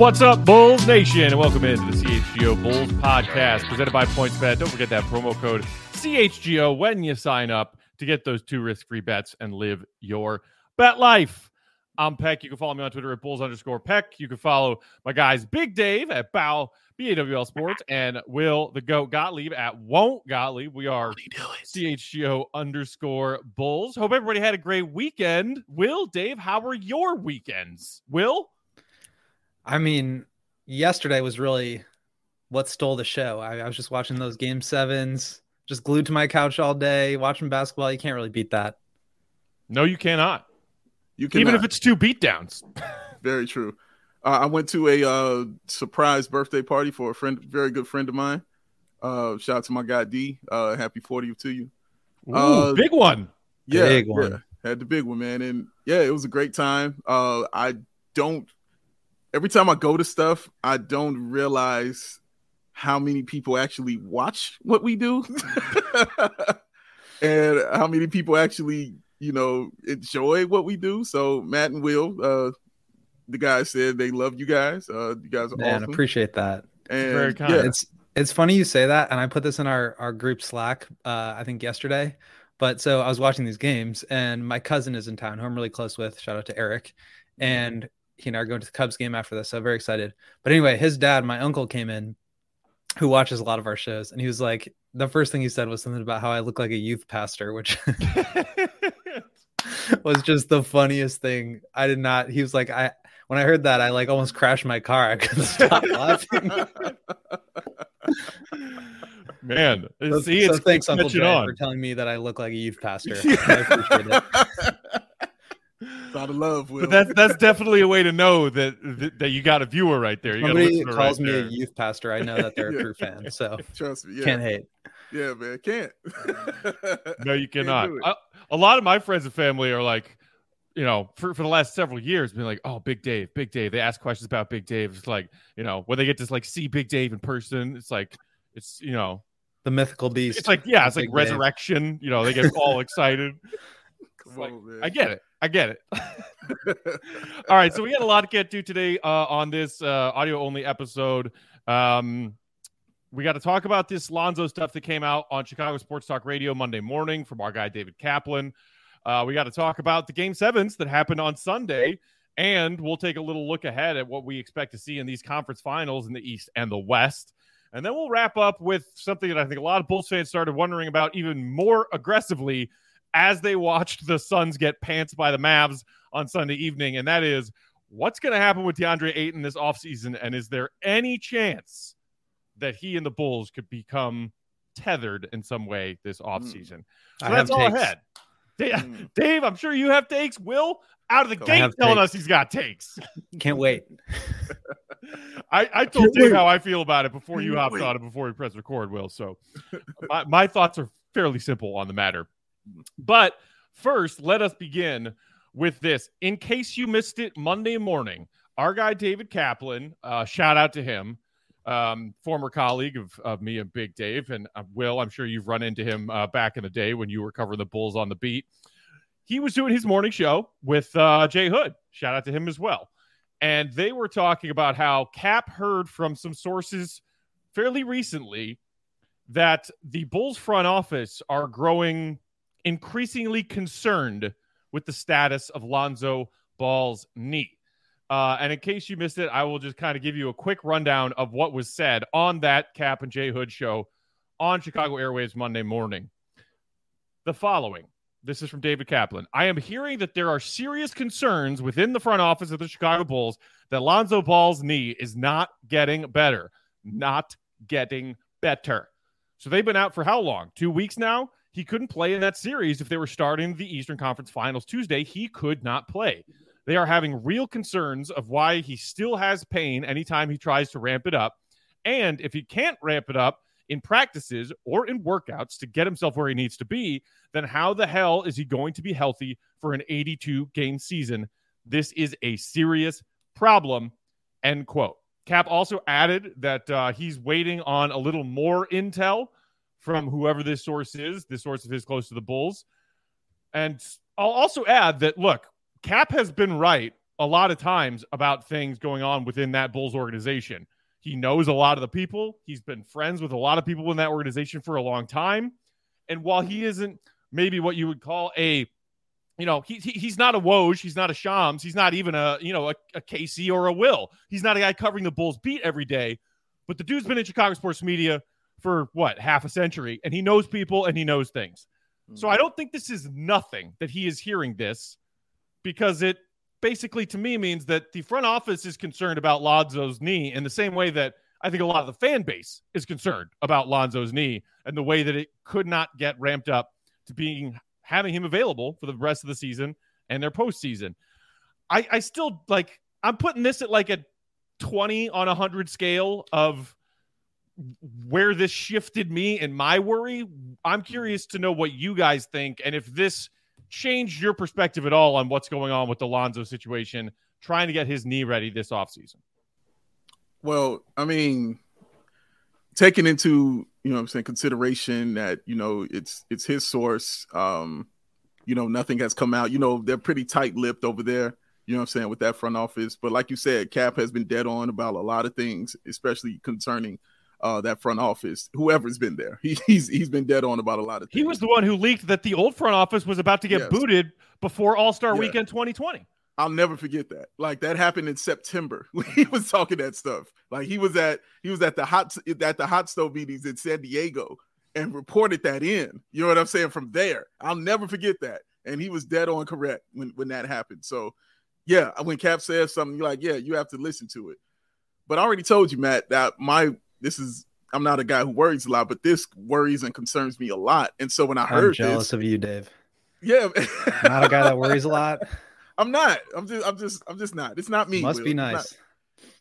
What's up, Bulls Nation, and welcome into the CHGO Bulls podcast presented by PointsBet. Don't forget that promo code CHGO when you sign up to get those two risk free bets and live your bet life. I'm Peck. You can follow me on Twitter at Bulls underscore Peck. You can follow my guys Big Dave at Bow BAWL Sports and Will the Goat Gottlieb at Won't Gottlieb. We are CHGO underscore Bulls. Hope everybody had a great weekend. Will, Dave, how were your weekends? Will? I mean, yesterday was really what stole the show. I, I, was just watching those game sevens, just glued to my couch all day, watching basketball. You can't really beat that. No, you cannot. You cannot. Even if it's two beatdowns. Very true. Uh, I went to a uh, surprise birthday party for a friend, very good friend of mine. Uh, shout out to my guy D. Uh, happy 40th to you. Ooh, uh, big one. Yeah, big one. Yeah, had the big one, man. And yeah, it was a great time. Uh, I don't every time I go to stuff, I don't realize how many people actually watch what we do and how many people actually, you know, enjoy what we do. So Matt and Will, uh, the guys said they love you guys. Uh, you guys are Man, awesome. appreciate that. And Very kind. yeah, It's it's funny you say that, and I put this in our our group Slack. Uh, I think yesterday. But so I was watching these games, and my cousin is in town, who I'm really close with. Shout out to Eric, and he and I are going to the Cubs game after this. So very excited. But anyway, his dad, my uncle, came in, who watches a lot of our shows, and he was like, the first thing he said was something about how I look like a youth pastor, which was just the funniest thing. I did not. He was like, I when I heard that, I like almost crashed my car. I couldn't stop laughing. Man, So, see, so it's thanks, Uncle Jay, on. for telling me that I look like a youth pastor. I appreciate it. It's out of love, Will. But that's that's definitely a way to know that that, that you got a viewer right there. You got a Somebody listener calls right me there. a youth pastor. I know that they're a true fan. So Trust me. Yeah. can't hate. Yeah, man. Can't. No, you cannot. do it. A, a lot of my friends and family are like, you know, for, for the last several years, been like, oh, Big Dave, Big Dave. They ask questions about Big Dave. It's like, you know, when they get to like see Big Dave in person, it's like, it's you know, The mythical beast. it's like yeah, it's like Big Dave. resurrection. You know, they get all excited. Come like, on, man. I get it. I get it. All right, so we got a lot to get to today uh, on this uh, audio only episode. Um, we got to talk about this Lonzo stuff that came out on Chicago Sports Talk Radio Monday morning from our guy David Kaplan. Uh, we got to talk about the game sevens that happened on Sunday, and we'll take a little look ahead at what we expect to see in these conference finals in the East and the West. And then we'll wrap up with something that I think a lot of Bulls fans started wondering about even more aggressively as they watched the Suns get pants by the Mavs on Sunday evening. And that is what's going to happen with Deandre Ayton this offseason? And is there any chance that he and the Bulls could become tethered in some way this offseason? So I that's have all takes. ahead. Dave, Mm. Dave, I'm sure you have takes. Will, out of the I gate, telling takes. us he's got takes. Can't wait. I, I told Can't Dave wait. how I feel about it before you Can't hopped wait. on it before we press record, Will. So my, my thoughts are fairly simple on the matter. But first, let us begin with this. In case you missed it Monday morning, our guy David Kaplan, uh, shout out to him, um, former colleague of, of me and Big Dave, and uh, Will, I'm sure you've run into him uh, back in the day when you were covering the Bulls on the beat. He was doing his morning show with uh, Jay Hood. Shout out to him as well. And they were talking about how Cap heard from some sources fairly recently that the Bulls front office are growing increasingly concerned with the status of Lonzo Ball's knee. Uh, and in case you missed it, I will just kind of give you a quick rundown of what was said on that Cap and Jay Hood show on Chicago Airwaves Monday morning. The following this is from David Kaplan. I am hearing that there are serious concerns within the front office of the Chicago Bulls that Lonzo Ball's knee is not getting better. Not getting better. So they've been out for how long? Two weeks now? He couldn't play in that series if they were starting the Eastern Conference Finals Tuesday. He could not play. They are having real concerns of why he still has pain anytime he tries to ramp it up. And if he can't ramp it up in practices or in workouts to get himself where he needs to be, then how the hell is he going to be healthy for an 82 game season? This is a serious problem. End quote. Cap also added that uh, he's waiting on a little more intel from whoever this source is. This source of his close to the Bulls. And I'll also add that, look, Cap has been right a lot of times about things going on within that Bulls organization. He knows a lot of the people. He's been friends with a lot of people in that organization for a long time. And while he isn't maybe what you would call a, you know, he, he he's not a Woj, he's not a Shams, he's not even a, you know, a, a Casey or a Will. He's not a guy covering the Bulls beat every day. But the dude's been in Chicago sports media for what, half a century, and he knows people and he knows things. So hmm. I don't think this is nothing that he is hearing this because it basically to me means that the front office is concerned about Lonzo's knee in the same way that I think a lot of the fan base is concerned about Lonzo's knee and the way that it could not get ramped up to being having him available for the rest of the season and their postseason. I, I still like I'm putting this at like a 20 on a 100 scale of where this shifted me and my worry. I'm curious to know what you guys think and if this changed your perspective at all on what's going on with the Lonzo situation, trying to get his knee ready this offseason. Well, I mean, taking into you know I'm saying consideration that you know it's it's his source. Um, you know, nothing has come out. You know, they're pretty tight lipped over there. You know I'm saying with that front office. But like you said, Cap has been dead on about a lot of things, especially concerning uh, that front office, whoever's been there. He, he's he's been dead on about a lot of things. He was the one who leaked that the old front office was about to get yes. booted before All Star yeah. Weekend 2020. I'll never forget that. Like that happened in September. he was talking that stuff. Like he was at he was at the hot at the hot stove meetings in San Diego and reported that in. You know what I'm saying? From there, I'll never forget that. And he was dead on correct when when that happened. So, yeah, when Cap says something, you're like, yeah, you have to listen to it. But I already told you, Matt, that my this is I'm not a guy who worries a lot, but this worries and concerns me a lot. And so when I heard I'm jealous this, of you, Dave. Yeah, not a guy that worries a lot. I'm not. I'm just. I'm just. I'm just not. It's not me. Must Will. be nice.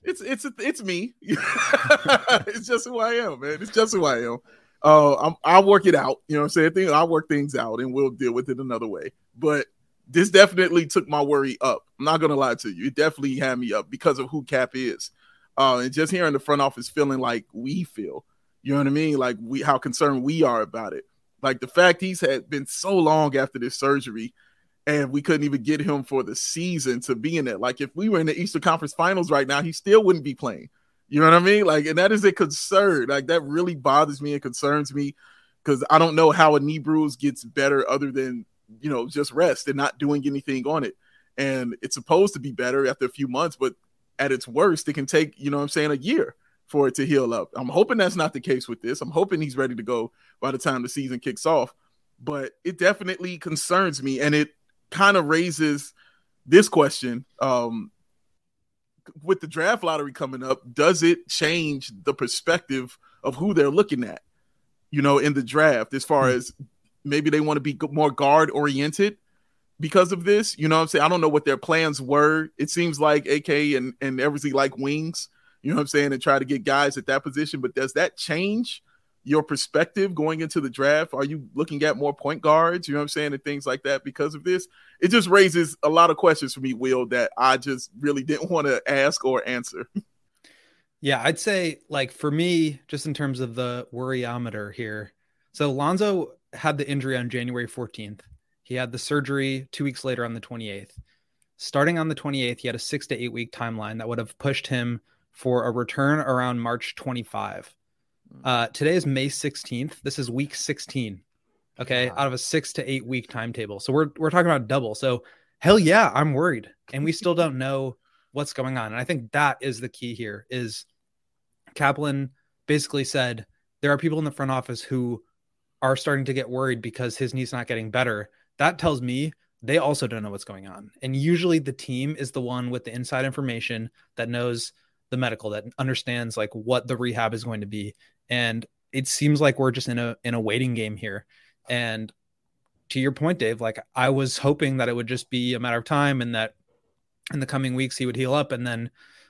It's it's it's, it's me. it's just who I am, man. It's just who I am. Uh, I'm, I'll work it out. You know what I'm saying? I'll work things out and we'll deal with it another way. But this definitely took my worry up. I'm not gonna lie to you. It definitely had me up because of who Cap is. Uh, and just hearing the front office feeling like we feel, you know what I mean? Like we how concerned we are about it. Like the fact he's had been so long after this surgery and we couldn't even get him for the season to be in it. Like if we were in the Eastern Conference Finals right now, he still wouldn't be playing. You know what I mean? Like, and that is a concern. Like that really bothers me and concerns me because I don't know how a knee bruise gets better other than you know just rest and not doing anything on it. And it's supposed to be better after a few months, but at its worst, it can take you know what I'm saying a year for it to heal up. I'm hoping that's not the case with this. I'm hoping he's ready to go by the time the season kicks off. But it definitely concerns me, and it kind of raises this question um, with the draft lottery coming up does it change the perspective of who they're looking at you know in the draft as far as maybe they want to be more guard oriented because of this you know what i'm saying i don't know what their plans were it seems like ak and and everything like wings you know what i'm saying and try to get guys at that position but does that change your perspective going into the draft? Are you looking at more point guards? You know what I'm saying? And things like that because of this. It just raises a lot of questions for me, Will, that I just really didn't want to ask or answer. Yeah, I'd say like for me, just in terms of the worryometer here. So Lonzo had the injury on January 14th. He had the surgery two weeks later on the 28th. Starting on the 28th, he had a six to eight week timeline that would have pushed him for a return around March 25. Hmm. Uh, today is May 16th. This is week 16. Okay, wow. out of a six to eight week timetable. So we're we're talking about double. So hell yeah, I'm worried, and we still don't know what's going on. And I think that is the key here. Is Kaplan basically said there are people in the front office who are starting to get worried because his knee's not getting better. That tells me they also don't know what's going on. And usually the team is the one with the inside information that knows the medical that understands like what the rehab is going to be. And it seems like we're just in a in a waiting game here. And to your point, Dave, like I was hoping that it would just be a matter of time and that in the coming weeks he would heal up and then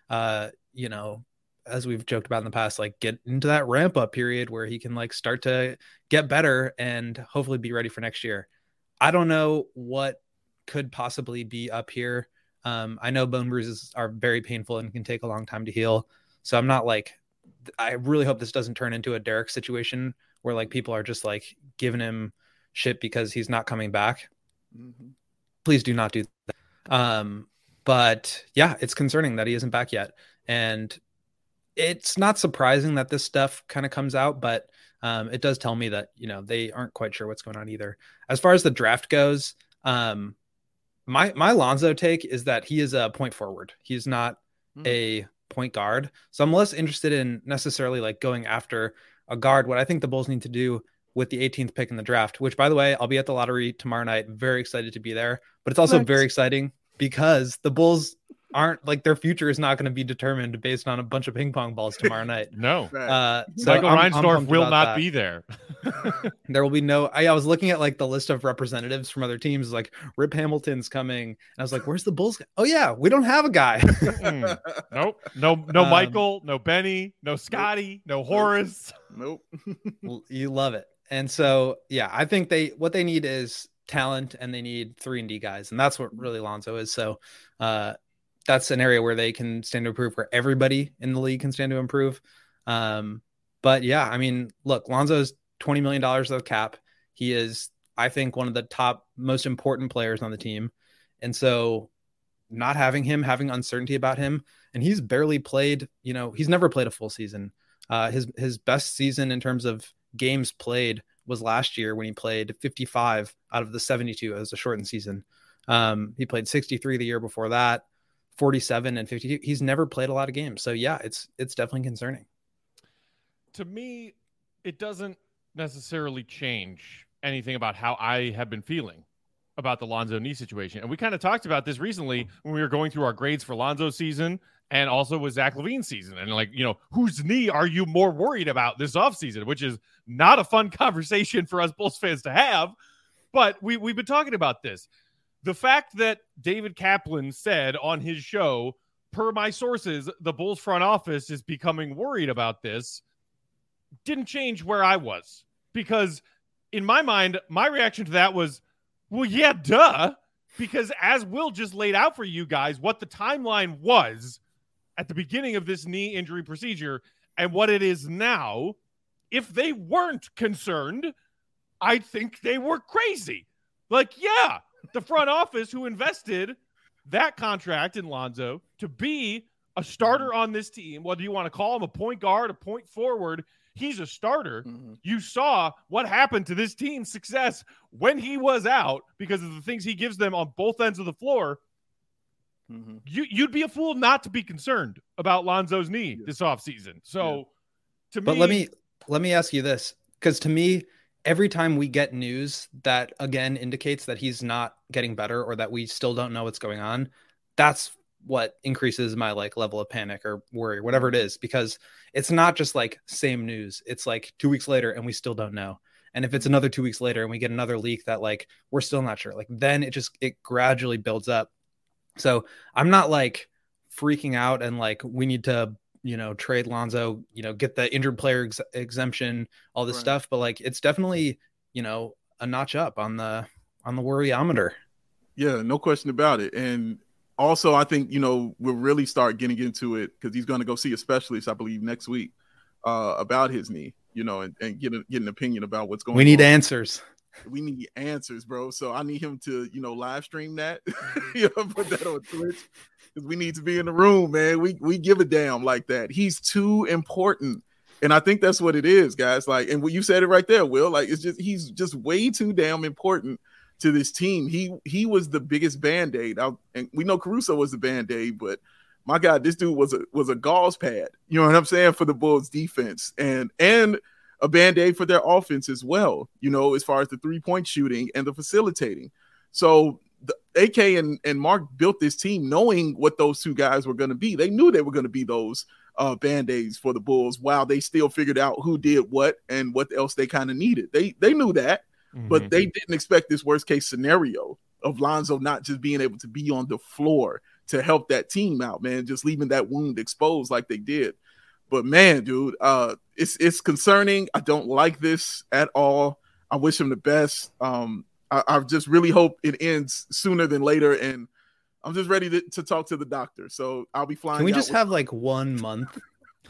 uh, you know, as we've joked about in the past, like get into that ramp up period where he can like start to get better and hopefully be ready for next year. I don't know what could possibly be up here. Um, I know bone bruises are very painful and can take a long time to heal. So I'm not like, I really hope this doesn't turn into a Derrick situation where like people are just like giving him shit because he's not coming back. Mm-hmm. Please do not do that. Um, but yeah, it's concerning that he isn't back yet. And it's not surprising that this stuff kind of comes out, but um, it does tell me that, you know, they aren't quite sure what's going on either. As far as the draft goes, um, my my Lonzo take is that he is a point forward. He's not mm. a point guard. So I'm less interested in necessarily like going after a guard. What I think the Bulls need to do with the 18th pick in the draft, which by the way, I'll be at the lottery tomorrow night. Very excited to be there. But it's also nice. very exciting because the Bulls aren't like their future is not going to be determined based on a bunch of ping pong balls tomorrow night. no, uh, so Michael I'm, Reinsdorf I'm will not that. be there. there will be no. I, I, was looking at like the list of representatives from other teams, like Rip Hamilton's coming, and I was like, "Where's the Bulls?" Oh yeah, we don't have a guy. mm. Nope, no, no um, Michael, no Benny, no Scotty, no Horace. Nope. you love it, and so yeah, I think they what they need is talent and they need three and D guys, and that's what really Lonzo is. So, uh, that's an area where they can stand to improve, where everybody in the league can stand to improve. Um, but yeah, I mean, look, Lonzo's twenty million dollars of cap. He is, I think, one of the top most important players on the team, and so not having him, having uncertainty about him, and he's barely played. You know, he's never played a full season. Uh, his his best season in terms of games played was last year when he played 55 out of the 72 as a shortened season. Um, he played 63 the year before that. 47 and 52. He's never played a lot of games. So yeah, it's it's definitely concerning. To me, it doesn't necessarily change anything about how I have been feeling about the Lonzo knee situation. And we kind of talked about this recently when we were going through our grades for Lonzo season and also with Zach LaVine season. And like, you know, whose knee are you more worried about this offseason? Which is not a fun conversation for us Bulls fans to have. But we, we've been talking about this the fact that David Kaplan said on his show, per my sources, the Bulls front office is becoming worried about this, didn't change where I was. Because in my mind, my reaction to that was, well, yeah, duh. Because as Will just laid out for you guys, what the timeline was at the beginning of this knee injury procedure and what it is now, if they weren't concerned, I think they were crazy. Like, yeah, the front office who invested that contract in Lonzo to be a starter on this team, whether you want to call him a point guard, a point forward, he's a starter. Mm-hmm. You saw what happened to this team's success when he was out because of the things he gives them on both ends of the floor. Mm-hmm. You, would be a fool not to be concerned about Lonzo's knee yeah. this offseason. So, yeah. to me, but let me let me ask you this because to me, every time we get news that again indicates that he's not getting better or that we still don't know what's going on, that's what increases my like level of panic or worry, whatever it is, because it's not just like same news. It's like two weeks later and we still don't know. And if it's mm-hmm. another two weeks later and we get another leak that like we're still not sure, like then it just it gradually builds up. So I'm not like freaking out and like we need to you know, trade Lonzo, you know, get the injured player ex- exemption, all this right. stuff. But like, it's definitely, you know, a notch up on the on the worryometer. Yeah, no question about it. And also, I think you know we'll really start getting into it because he's going to go see a specialist, I believe, next week uh, about his knee. You know, and, and get a, get an opinion about what's going. We need on. answers. We need answers, bro. So I need him to you know live stream that. Mm-hmm. you know, put that on Twitch because we need to be in the room, man. We we give a damn like that. He's too important. And I think that's what it is, guys. Like, and what you said it right there, Will. Like, it's just he's just way too damn important to this team. He he was the biggest band aid. And we know Caruso was the band aid, but my God, this dude was a was a gauze pad. You know what I'm saying for the Bulls defense and and a band aid for their offense as well. You know, as far as the three point shooting and the facilitating. So the AK and, and Marc built this team knowing what those two guys were going to be. They knew they were going to be those uh, band aids for the Bulls while they still figured out who did what and what else they kind of needed. They they knew that, mm-hmm. but they didn't expect this worst case scenario of Lonzo not just being able to be on the floor to help that team out, man, just leaving that wound exposed like they did. But man, dude, uh, it's it's concerning. I don't like this at all. I wish him the best. Um, I, I just really hope it ends sooner than later, and I'm just ready to, to talk to the doctor. So I'll be flying. Can we just with- have like one month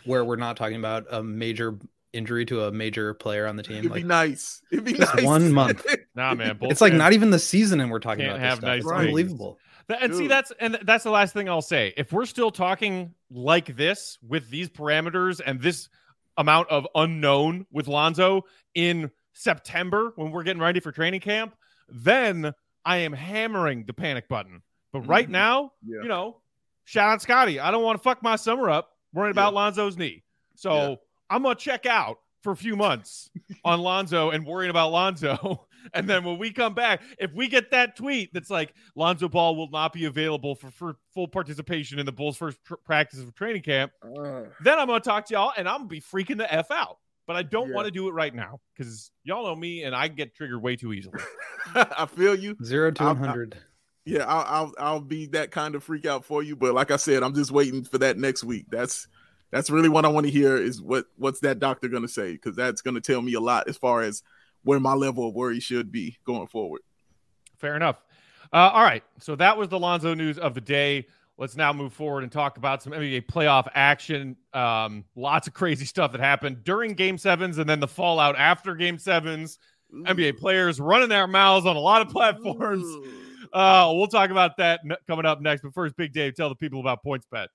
where we're not talking about a major injury to a major player on the team. It'd like, be nice. It'd be just nice. one month. nah, man. It's like not even the season, and we're talking Can't about have this nice stuff. It's unbelievable. And see, that's and that's the last thing I'll say. If we're still talking like this with these parameters and this amount of unknown with Lonzo in September when we're getting ready for training camp, then I am hammering the panic button. But right Mhm. now, Yeah. you know, shout out Scotty. I don't want to fuck my summer up worrying about Yeah. Lonzo's knee. So Yeah. I'm gonna check out for a few months on Lonzo and worrying about Lonzo. And then when we come back, if we get that tweet that's like Lonzo Ball will not be available for, for full participation in the Bulls' first tr- practice of training camp, Uh, then I'm gonna talk to y'all and I'm gonna be freaking the f out. But I don't Yeah. want to do it right now because y'all know me and I get triggered way too easily. I feel you. Zero to I'll- one hundred. Yeah, I'll, I'll I'll be that kind of freak out for you. But like I said, I'm just waiting for that next week. That's that's really what I want to hear is what what's that doctor going to say because that's going to tell me a lot as far as where my level of worry should be going forward. Fair enough. Uh, all right. So that was the Lonzo news of the day. Let's now move forward and talk about some NBA playoff action. Um, lots of crazy stuff that happened during game sevens and then the fallout after game sevens. NBA players running their mouths on a lot of platforms. Uh, we'll talk about that coming up next. But first, Big Dave, tell the people about PointsBet.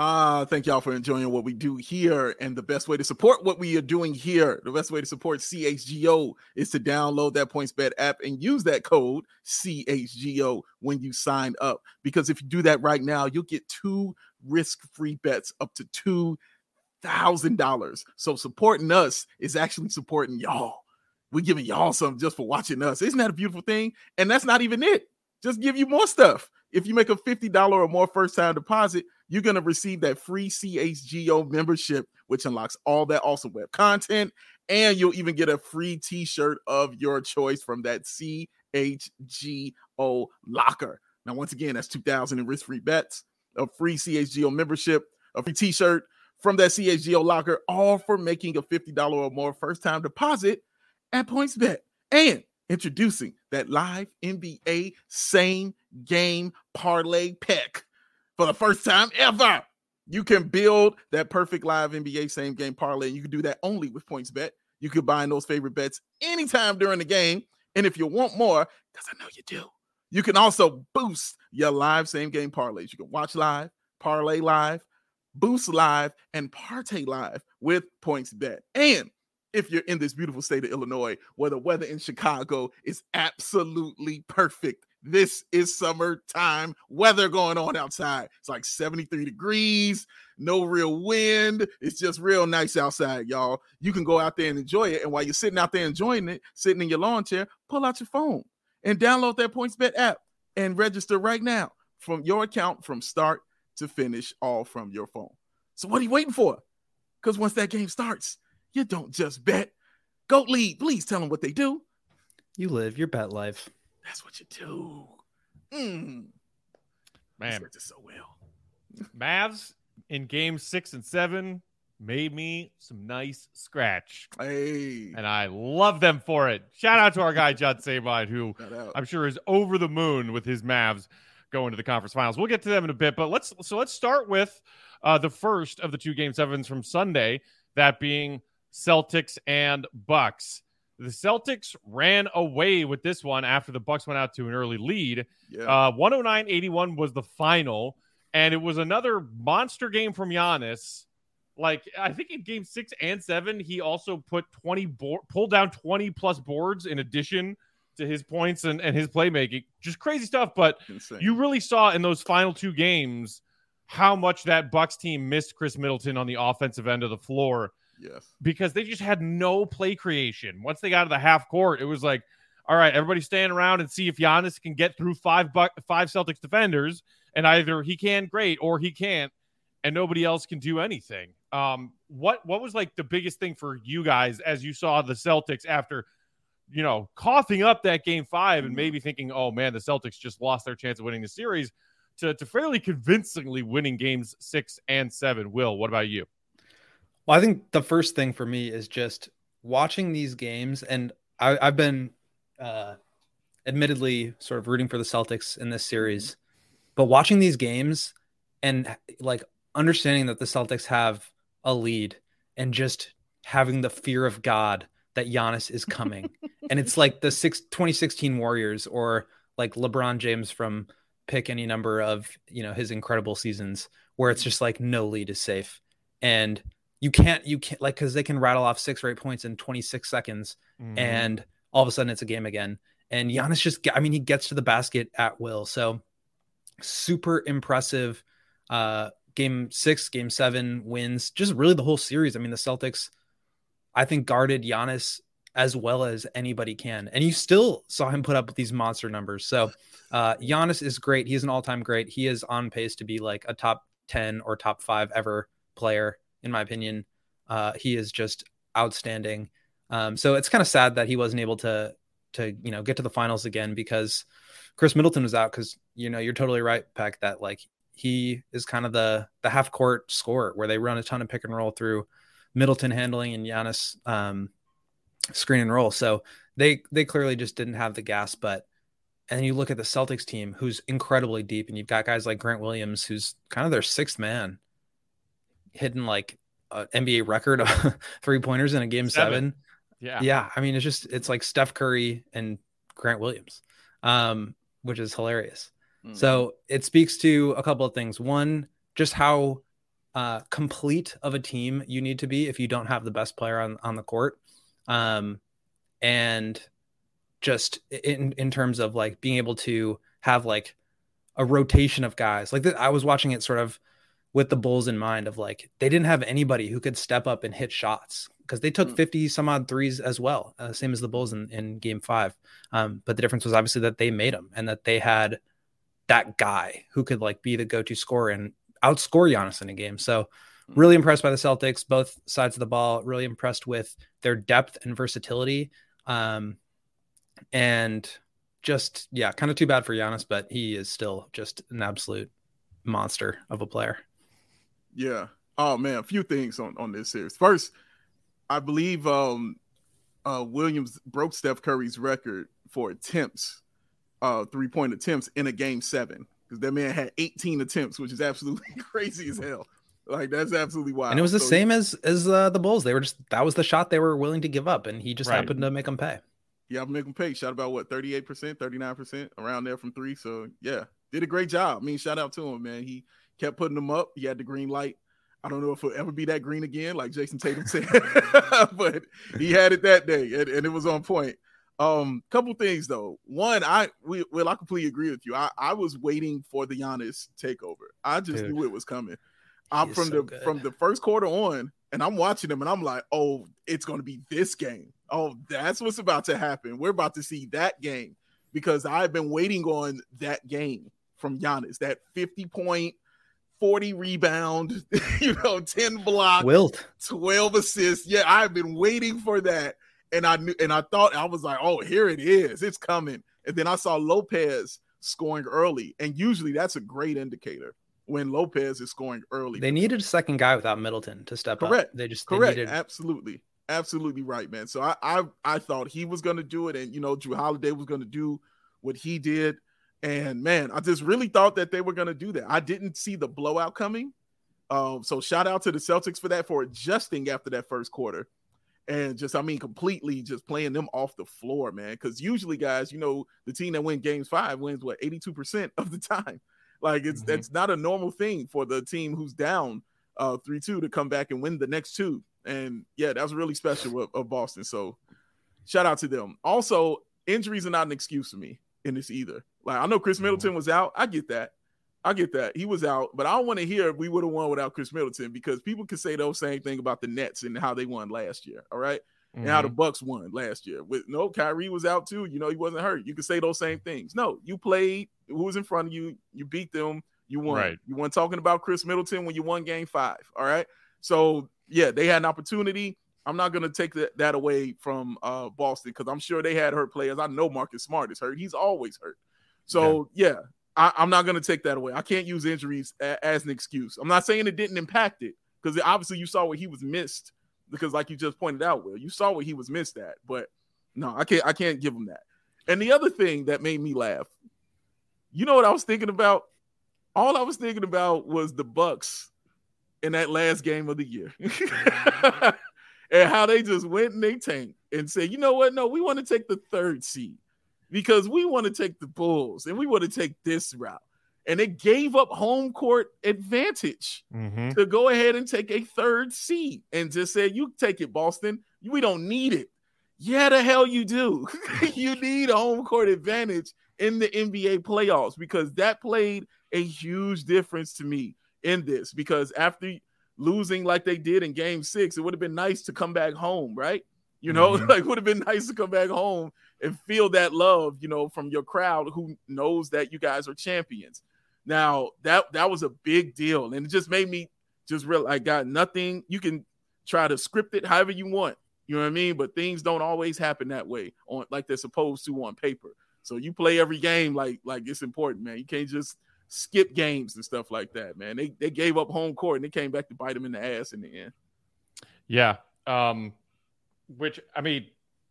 Uh, thank y'all for enjoying what we do here. And the best way to support what we are doing here, the best way to support CHGO is to download that PointsBet app and use that code CHGO when you sign up. Because if you do that right now, you'll get two risk-free bets up to two thousand dollars. So supporting us is actually supporting y'all. We're giving y'all something just for watching us. Isn't that a beautiful thing? And that's not even it. Just give you more stuff. If you make a $50 or more first time deposit, you're going to receive that free CHGO membership, which unlocks all that awesome web content. And you'll even get a free t shirt of your choice from that CHGO locker. Now, once again, that's 2000 in risk free bets, a free CHGO membership, a free t shirt from that CHGO locker, all for making a $50 or more first time deposit at PointsBet. And introducing that live NBA same game parlay pick for the first time ever. You can build that perfect live NBA same game parlay. And you can do that only with PointsBet. You can buy those favorite bets anytime during the game. And if you want more, because I know you do, you can also boost your live same game parlays. You can watch live, parlay live, boost live, and partay live with PointsBet. And if you're in this beautiful state of Illinois, where the weather in Chicago is absolutely perfect. This is summertime weather going on outside. It's like 73 degrees, no real wind. It's just real nice outside, y'all. You can go out there and enjoy it. And while you're sitting out there enjoying it, sitting in your lawn chair, pull out your phone and download that PointsBet app and register right now from your account from start to finish, all from your phone. So, what are you waiting for? Because once that game starts, you don't just bet. Gottlieb, please tell them what they do. You live your bet life. That's what you do. Mm. This Man, it so well. Mavs in game six and seven made me some nice scratch. Hey, And I love them for it. Shout out to our guy, Judd Sabine, who. I'm sure is over the moon with his Mavs going to the conference finals. We'll get to them in a bit, but let's so let's start with uh, the first of the two game sevens from Sunday, that being Celtics and Bucks. The Celtics ran away with this one after the Bucks went out to an early lead. Yeah. Uh, 109-81 was the final, and it was another monster game from Giannis. Like I think in game six and seven, he also put 20 board, pulled down 20 plus boards in addition to his points and, and his playmaking. Just crazy stuff. But Insane. you really saw in those final two games how much that Bucks team missed Khris Middleton on the offensive end of the floor. Yes. Because they just had no play creation. Once they got to the half court, it was like, all right, everybody stand around and see if Giannis can get through five buck five Celtics defenders, and either he can great or he can't, and nobody else can do anything. Um, what what was like the biggest thing for you guys as you saw the Celtics after you know, coughing up that game five and mm-hmm. maybe thinking, oh man, the Celtics just lost their chance of winning the series to, to fairly convincingly winning games six and seven. Will, what about you? Well, I think the first thing for me is just watching these games, and I, have been uh, admittedly sort of rooting for the Celtics in this series, mm-hmm. but watching these games and like understanding that the Celtics have a lead and just having the fear of God that Giannis is coming. and it's like the six, 2016 Warriors or like LeBron James from pick any number of, you know, his incredible seasons where it's just like no lead is safe. And you can't, you can't like, cause they can rattle off six or eight points in 26 seconds mm-hmm. and all of a sudden it's a game again. And Giannis just, I mean, he gets to the basket at will. So super impressive. Uh, game six, game seven wins, just really the whole series. I mean, the Celtics, I think guarded Giannis as well as anybody can. And you still saw him put up these monster numbers. So uh Giannis is great. He's an all-time great. He is on pace to be like a top 10 or top 5 ever player in my opinion. Uh he is just outstanding. Um so it's kind of sad that he wasn't able to to you know get to the finals again because Khris Middleton was out cuz you know you're totally right Peck that like he is kind of the the half court scorer where they run a ton of pick and roll through Middleton handling and Giannis um, screen and roll. So they they clearly just didn't have the gas. But and you look at the Celtics team, who's incredibly deep, and you've got guys like Grant Williams, who's kind of their sixth man, hitting like an NBA record of three pointers in a game seven. seven. Yeah, yeah. I mean, it's just it's like Steph Curry and Grant Williams, um, which is hilarious. Mm. So it speaks to a couple of things. One, just how uh, complete of a team you need to be if you don't have the best player on, on the court. Um, and just in, in terms of like being able to have like a rotation of guys like I was watching it sort of with the Bulls in mind of like they didn't have anybody who could step up and hit shots because they took mm. 50 some odd threes as well, uh, same as the Bulls in, in game five. Um, but the difference was obviously that they made them and that they had that guy who could like be the go to scorer. And outscore Giannis in a game. So hmm. really impressed by the Celtics, both sides of the ball. Really impressed with their depth and versatility. Um, and just yeah, kind of too bad for Giannis, but he is still just an absolute monster of a player. Yeah. Oh man, a few things on on this series. First, I believe um uh Williams broke Steph Curry's record for attempts, uh three point attempts in a game seven because that man had 18 attempts, which is absolutely crazy as hell. Like that's absolutely wild. And it was the so, same as as uh, the Bulls. They were just that was the shot they were willing to give up, and he just right. happened to make them pay. Yeah, make them pay. Shot about what 38 percent, 39 percent around there from three. So yeah, did a great job. I mean, shout out to him, man. He kept putting them up. He had the green light. I don't know if it'll ever be that green again, like Jayson Tatum said, but he had it that day, and, and it was on point. Um, couple things though. One, I we, well, I completely agree with you. I, I was waiting for the Giannis takeover. I just Dude, knew it was coming. I'm from so the good. from the first quarter on, and I'm watching them, and I'm like, oh, it's going to be this game. Oh, that's what's about to happen. We're about to see that game because I've been waiting on that game from Giannis. That 50 point, 40 rebound, you know, 10 block, Wilt, 12 assists. Yeah, I've been waiting for that and I knew and I thought I was like, oh, here it is, it's coming. And then I saw Lopez scoring early, and usually that's a great indicator when Lopez is scoring early. They needed a second guy without Middleton to step correct. up. They just correct, they needed... absolutely, absolutely right, man. So I I I thought he was going to do it, and you know Jrue Holiday was going to do what he did. And man, I just really thought that they were going to do that. I didn't see the blowout coming. Um, so shout out to the Celtics for that for adjusting after that first quarter. And just, I mean, completely just playing them off the floor, man. Because usually, guys, you know, the team that wins games five wins what 82% of the time. Like it's mm-hmm. that's not a normal thing for the team who's down uh three two to come back and win the next two. And yeah, that was really special of, of Boston. So shout out to them. Also, injuries are not an excuse for me in this either. Like I know Khris mm-hmm. Middleton was out. I get that. I get that. He was out, but I don't want to hear we would have won without Khris Middleton because people can say those same thing about the Nets and how they won last year. All right? mm-hmm. And how the mm-hmm. Bucks won last year. With no Kyrie was out too. You know, he wasn't hurt. You can say those same things. No, you played who was in front of you, you beat them, you won. Right. You weren't talking about Khris Middleton when you won game five. All right. So yeah, they had an opportunity. I'm not going to take that, that away from uh, Boston because I'm sure they had hurt players. I know Marcus Smart is hurt. He's always hurt. So yeah, yeah I, am not going to take that away. I can't use injuries a, as an excuse. I'm not saying it didn't impact it because obviously you saw what he was missed because like you just pointed out, Will, you saw what he was missed at. But no, I can't. I can't give him that. And the other thing that made me laugh, you know what I was thinking about? All I was thinking about was the Bucks in that last game of the year. Mm-hmm. and how they just went and they tanked and said, you know what? No, we want to take the third seed because we want to take the Bulls and we want to take this route. And it gave up home court advantage mm-hmm. to go ahead and take a third seed and just said, You take it, Boston. We don't need it. Yeah, the hell you do. you need a home court advantage in the NBA playoffs because that played a huge difference to me in this. Because after losing like they did in game six, it would have been nice to come back home, right? You know, mm-hmm. like would have been nice to come back home and feel that love, you know, from your crowd who knows that you guys are champions. Now that that was a big deal, and it just made me just real. I got nothing. You can try to script it however you want. You know what I mean? But things don't always happen that way on like they're supposed to on paper. So you play every game like like it's important, man. You can't just skip games and stuff like that, man. They they gave up home court and they came back to bite them in the ass in the end. Yeah. Um which I mean,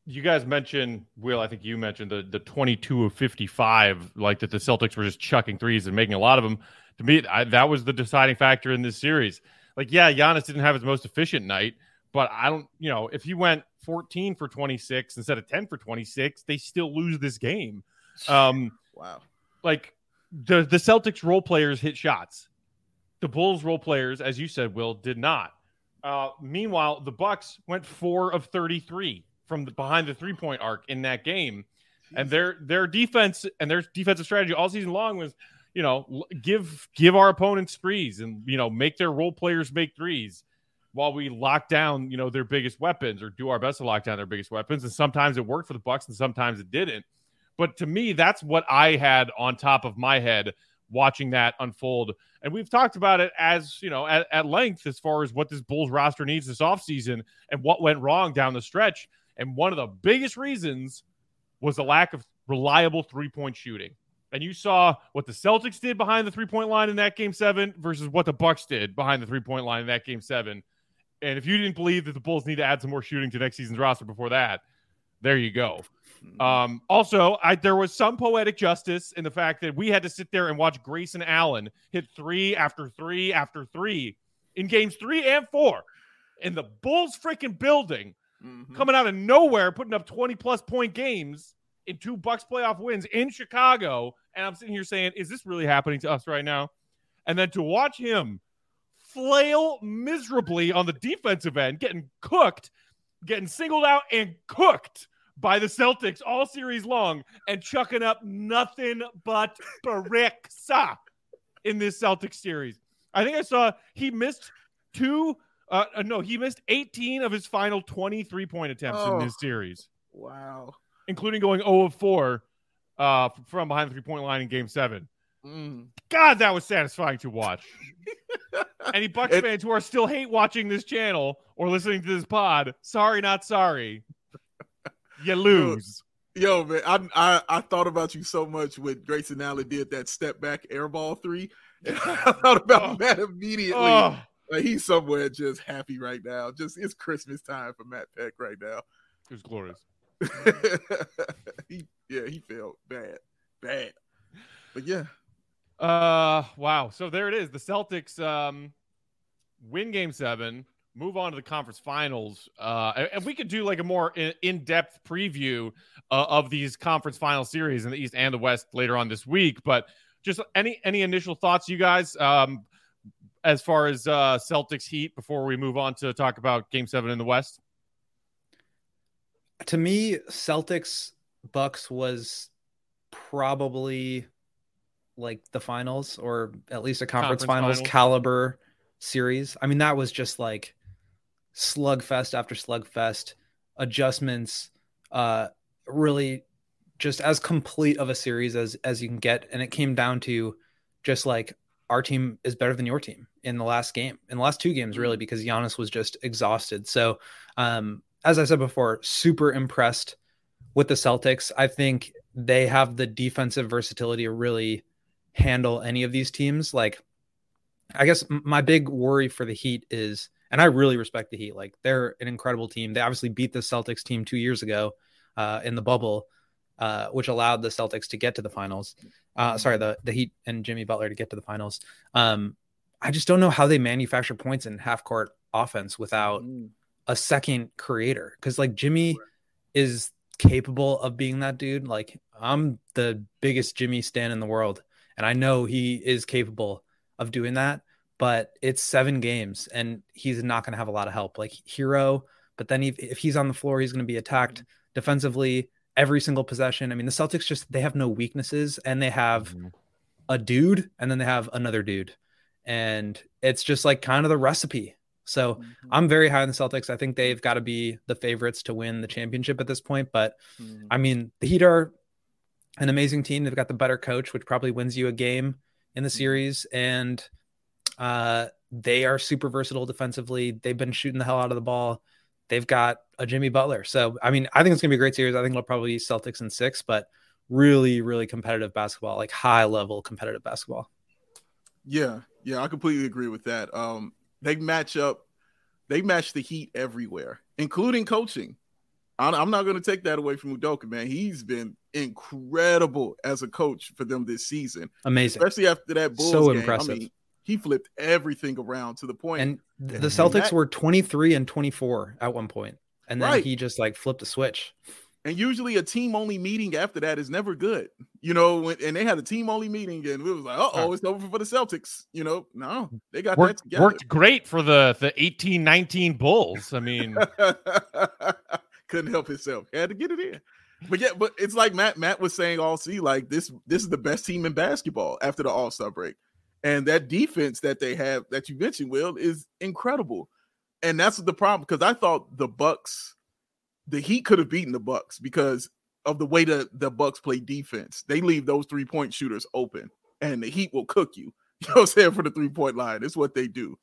you guys mentioned Will. I think you mentioned the the twenty two of fifty five, like that the Celtics were just chucking threes and making a lot of them. To me, I, that was the deciding factor in this series. Like, yeah, Giannis didn't have his most efficient night, but I don't, you know, if he went fourteen for twenty six instead of ten for twenty six, they still lose this game. Um, wow. Like the the Celtics role players hit shots. The Bulls role players, as you said, Will, did not. Uh, meanwhile, the Bucks went four of thirty-three from the, behind the three-point arc in that game, and their their defense and their defensive strategy all season long was, you know, give give our opponents threes and you know make their role players make threes, while we lock down you know their biggest weapons or do our best to lock down their biggest weapons. And sometimes it worked for the Bucks, and sometimes it didn't. But to me, that's what I had on top of my head watching that unfold. And we've talked about it as, you know, at, at length as far as what this Bulls roster needs this offseason and what went wrong down the stretch. And one of the biggest reasons was the lack of reliable three point shooting. And you saw what the Celtics did behind the three point line in that game seven versus what the Bucks did behind the three point line in that game seven. And if you didn't believe that the Bulls need to add some more shooting to next season's roster before that, there you go. Um, also, I, there was some poetic justice in the fact that we had to sit there and watch Grayson Allen hit three after three after three in games three and four in the Bulls freaking building, mm-hmm. coming out of nowhere, putting up 20 plus point games in two Bucks playoff wins in Chicago. And I'm sitting here saying, is this really happening to us right now? And then to watch him flail miserably on the defensive end, getting cooked, getting singled out and cooked by the Celtics all series long and chucking up nothing but bricks in this Celtics series. I think I saw he missed two. Uh, uh no, he missed 18 of his final 23 point attempts oh, in this series. Wow. Including going 0 of 4 uh, from behind the three point line in game seven. Mm. God, that was satisfying to watch. Any Bucks it, fans who are still hate watching this channel or listening to this pod, sorry, not sorry you lose. Yo, man, I, I I thought about you so much when Grayson Allen did that step back airball three. And I thought about oh. Matt immediately. Oh. Like he's somewhere just happy right now. Just it's Christmas time for Matt Peck right now. It was glorious. he, yeah, he felt bad, bad. but yeah. Uh, wow. So there it is. The Celtics um win Game Seven, move on to the conference finals. Uh, and we could do like a more in depth preview uh, of these conference final series in the East and the West later on this week. But just any any initial thoughts, you guys, um, as far as uh, Celtics Heat before we move on to talk about Game Seven in the West. To me, Celtics Bucks was probably like the finals or at least a conference, conference finals, finals. caliber series. I mean, that was just like slugfest after slugfest, adjustments, uh, really just as complete of a series as as you can get. And it came down to just like our team is better than your team in the last game, in the last two games, really, mm-hmm. because Giannis was just exhausted. So, um, as I said before, super impressed with the Celtics. I think they have the defensive versatility to really handle any of these teams. Like, I guess my big worry for the Heat is, and I really respect the Heat. Like, they're an incredible team. They obviously beat the Celtics team two years ago uh, in the bubble, uh, which allowed the Celtics to get to the finals. Uh, sorry, the the Heat and Jimmy Butler to get to the finals. Um, I just don't know how they manufacture points in half court offense without mm. a second creator. Because like Jimmy is capable of being that dude. Like I'm the biggest Jimmy stan in the world, and I know he is capable of doing that. But it's seven games, and he's not going to have a lot of help. Like Herro, but then if, if he's on the floor, he's going to be attacked mm-hmm. defensively every single possession. I mean, the Celtics just they have no weaknesses, and they have mm-hmm. a dude, and then they have another dude, and it's just like kind of the recipe. So mm-hmm. I'm very high on the Celtics. I think they've got to be the favorites to win the championship at this point. But mm-hmm. I mean, the Heat are an amazing team. They've got the better coach, which probably wins you a game in the mm-hmm. series, and uh, they are super versatile defensively. They've been shooting the hell out of the ball. They've got a Jimmy Butler. So I mean, I think it's gonna be a great series. I think it'll probably be Celtics in six, but really, really competitive basketball, like high level competitive basketball. Yeah, yeah, I completely agree with that. Um, they match up, they match the Heat everywhere, including coaching. I'm not going to take that away from Udoka, man. He's been incredible as a coach for them this season. Amazing, especially after that Bulls so game. impressive. I mean, he flipped everything around to the point. And the Celtics that, were 23 and 24 at one point, and then right. he just like flipped a switch. And usually a team only meeting after that is never good, you know. When, and they had a team only meeting, and it was like, oh, it's over for the Celtics. You know, no, they got worked, that together. Worked great for the the 18 19 Bulls. I mean, couldn't help himself. Had to get it in. But yeah, but it's like Matt Matt was saying all see, like this this is the best team in basketball after the All Star break. And that defense that they have that you mentioned, Will, is incredible. And that's the problem because I thought the Bucks, the Heat could have beaten the Bucks because of the way that the Bucks play defense. They leave those three point shooters open, and the Heat will cook you. You know what I'm saying for the three point line. It's what they do.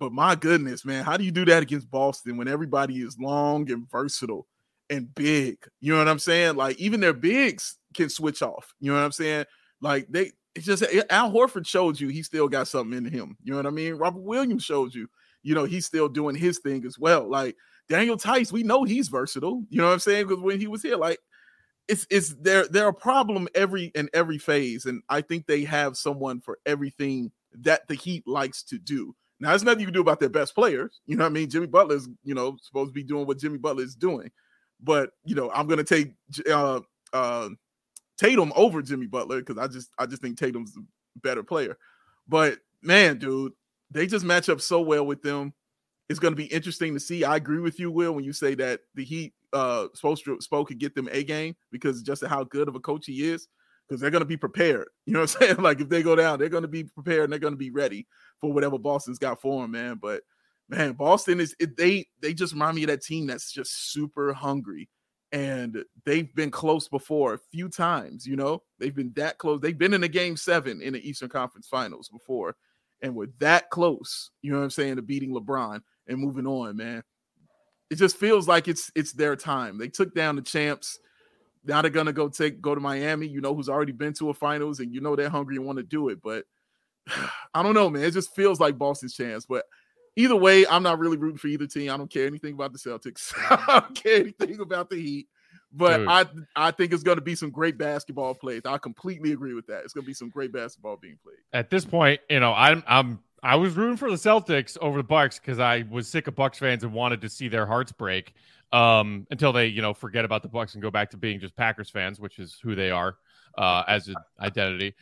But my goodness, man, how do you do that against Boston when everybody is long and versatile and big? You know what I'm saying? Like even their bigs can switch off. You know what I'm saying? Like they it's just Al Horford showed you he still got something in him. You know what I mean? Robert Williams showed you, you know, he's still doing his thing as well. Like Daniel Theis, we know he's versatile. You know what I'm saying? Because when he was here, like it's it's they're they're a problem every in every phase, and I think they have someone for everything that the Heat likes to do. Now, there's nothing you can do about their best players. You know what I mean? Jimmy Butler's, you know, supposed to be doing what Jimmy Butler is doing. But, you know, I'm to take uh, uh, Tatum over Jimmy Butler because I just I just think Tatum's a better player. But man, dude, they just match up so well with them. It's going to be interesting to see. I agree with you, Will, when you say that the Heat uh supposed to spoke could get them a game because just how good of a coach he is. Because they're going to be prepared. You know what I'm saying? Like if they go down, they're going to be prepared and they're going to be ready for whatever Boston's got for them, man. But man, Boston is it, they they just remind me of that team that's just super hungry and they've been close before a few times. You know, they've been that close. They've been in a game seven in the Eastern Conference Finals before, and we're that close. You know what I'm saying to beating LeBron and moving on, man. It just feels like it's it's their time. They took down the champs. Now they're gonna go take go to Miami. You know who's already been to a finals, and you know they're hungry and want to do it. But I don't know, man. It just feels like Boston's chance. But either way, I'm not really rooting for either team. I don't care anything about the Celtics. I don't care anything about the Heat. But Dude. I I think it's going to be some great basketball played. I completely agree with that. It's going to be some great basketball being played. At this point, you know, I'm I'm I was rooting for the Celtics over the Bucks because I was sick of Bucks fans and wanted to see their hearts break um, until they, you know, forget about the Bucks and go back to being just Packers fans, which is who they are uh, as an identity.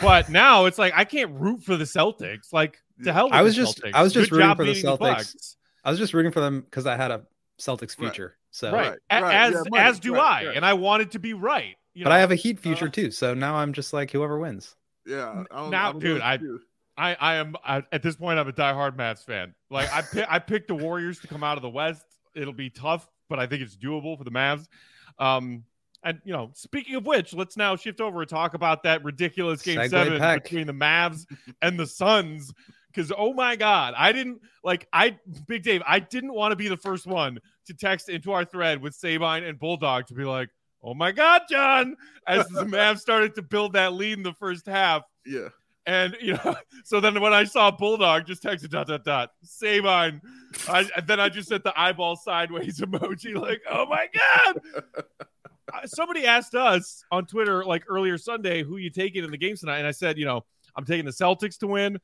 But now it's like I can't root for the Celtics. Like to hell. With I was the just- Celtics. I was just Good rooting for the Celtics. Bucks. I was just rooting for them because I had a Celtics Right. future. So, right, Right, as yeah, money, as do right, I, right. and I wanted to be right. You but know, I have a Heat future uh, too. So now I'm just like whoever wins. Yeah. I don't- Now, I don't dude, I- what to do. I, I am I, at this point. I'm a diehard Mavs fan. Like I pi- I picked the Warriors to come out of the West. It'll be tough, but I think it's doable for the Mavs. Um, and you know, speaking of which, let's now shift over and talk about that ridiculous game Segue seven Peck. between the Mavs and the Suns. Because oh my god, I didn't like I Big Dave. I didn't want to be the first one to text into our thread with Sabine and Bulldog to be like, "Oh my god, John!" As the Mavs started to build that lead in the first half. Yeah. And you know, so then when I saw Bulldog, just texted dot dot dot Sabine, I and then I just sent the eyeball sideways emoji, like, oh my god. Somebody asked us on Twitter like earlier Sunday who you taking in the games tonight, and I said, you know, I'm taking the Celtics to win,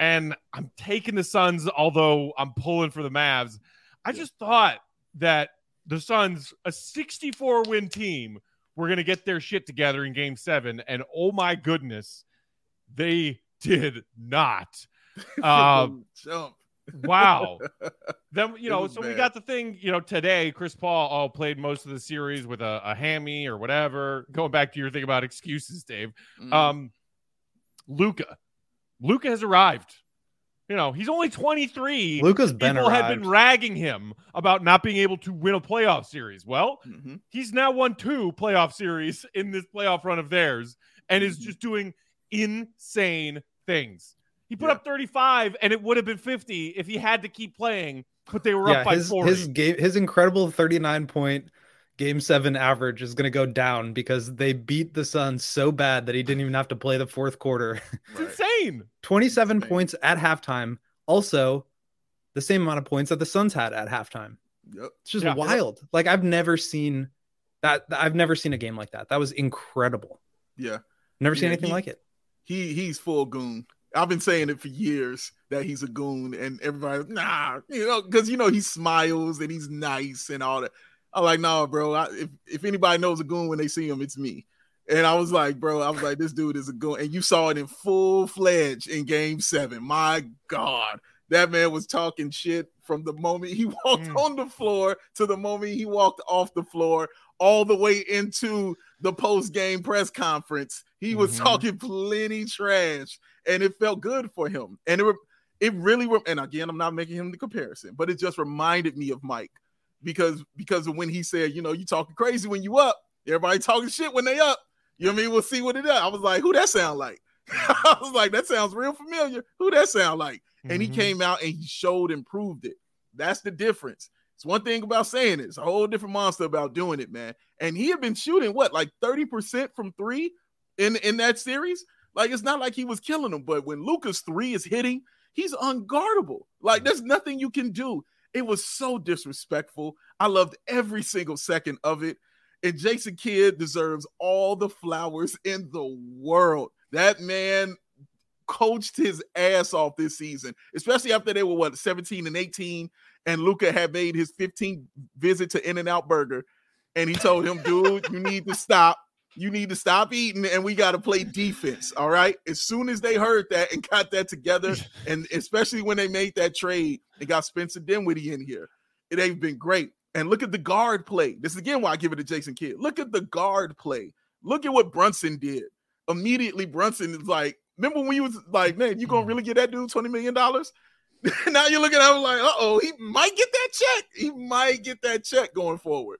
and I'm taking the Suns, although I'm pulling for the Mavs. I just thought that the Suns, a 64 win team, were going to get their shit together in game seven. And oh my goodness, they did not. Um, Jump. wow. Then, you know, so we got the thing, you know, today, Chris Paul all played most of the series with a, a hammy or whatever. Going back to your thing about excuses, Dave. Mhm. Um, Luka. Luka has arrived. You know, he's only 23. Luka's been People had been ragging him about not being able to win a playoff series. Well, Mhm. he's now won two playoff series in this playoff run of theirs and is Mhm. just doing insane things. He put Yeah. up 35 and it would have been 50 if he had to keep playing, but they were up by his 40. his game his incredible 39 point game seven average is going to go down because they beat the Suns so bad that he didn't even have to play the fourth quarter. it's Right. insane. 27 Insane. points at halftime. Also, the same amount of points that the Suns had at halftime. Yep. It's just Yeah. wild. Like I've never seen that. I've never seen a game like that. That was incredible. Yeah. Never seen Yeah, anything he- like it. He he's full goon. I've been saying it for years that he's a goon, and everybody nah, you know, because you know he smiles and he's nice and all that. I'm like, nah, bro. I, if if anybody knows a goon when they see him, it's me. And I was like, bro, I was like, this dude is a goon, and you saw it in full fledged in Game Seven. My God, that man was talking shit from the moment he walked Mm. on the floor to the moment he walked off the floor, all the way into the post game press conference. He was Mhm. talking plenty trash, and it felt good for him. And it, re- it really, re- and again, I'm not making him the comparison, but it just reminded me of Mike because because of when he said, you know, you talking crazy when you up, everybody talking shit when they up. You know what I mean? We'll see what it is. I was like, who that sound like? I was like, that sounds real familiar. Who that sound like? And he Mhm. came out and he showed and proved it. That's the difference. It's one thing about saying it, it's a whole different monster about doing it, man. And he had been shooting what, like 30% from three in, in that series? Like, it's not like he was killing them, but when Luka's three is hitting, he's unguardable. Like, there's nothing you can do. It was so disrespectful. I loved every single second of it. And Jason Kidd deserves all the flowers in the world. That man coached his ass off this season, especially after they were what 17 and 18, and Luka had made his 15th visit to In and Out Burger, and he told him, "Dude, you need to stop. You need to stop eating, and we got to play defense." All right. As soon as they heard that and got that together, and especially when they made that trade and got Spencer Dinwiddie in here, they've been great. And look at the guard play. This is again why I give it to Jason Kidd. Look at the guard play. Look at what Brunson did. Immediately, Brunson is like, remember when you was like, man, you gonna mm. really get that dude $20 million? now you're looking at him like, uh-oh, he might get that check. He might get that check going forward.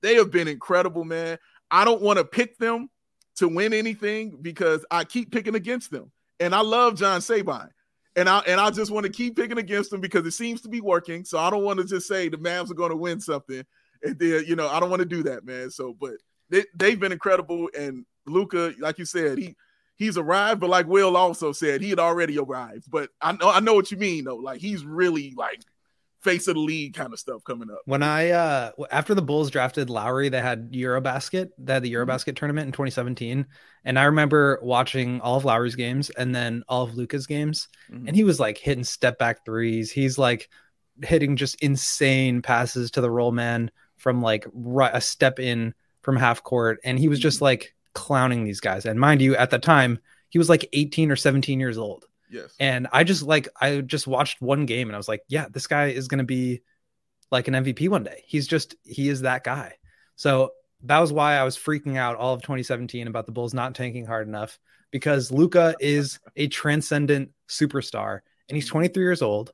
They have been incredible, man. I don't want to pick them to win anything because I keep picking against them. And I love John Sabine. And I and I just want to keep picking against them because it seems to be working. So I don't want to just say the Mavs are going to win something. And then, you know, I don't want to do that, man. So, but they, they've been incredible. And Luka, like you said, he he's arrived, but like Will also said, he had already arrived. But I know I know what you mean though. Like he's really like face of the league kind of stuff coming up. When I uh after the Bulls drafted Lauri, they had Eurobasket. They had the Mm-hmm. Eurobasket tournament in 2017, and I remember watching all of Lauri's games and then all of Luka's games, Mhm. and he was like hitting step back threes. He's like hitting just insane passes to the roll man from like right, a step in from half court, and he was just Mm-hmm. like clowning these guys. And mind you, at the time, he was like 18 or 17 years old. Yes. And I just like I just watched one game and I was like, yeah, this guy is going to be like an MVP one day. He's just he is that guy. So that was why I was freaking out all of 2017 about the Bulls not tanking hard enough because Luka is a transcendent superstar and he's 23 years old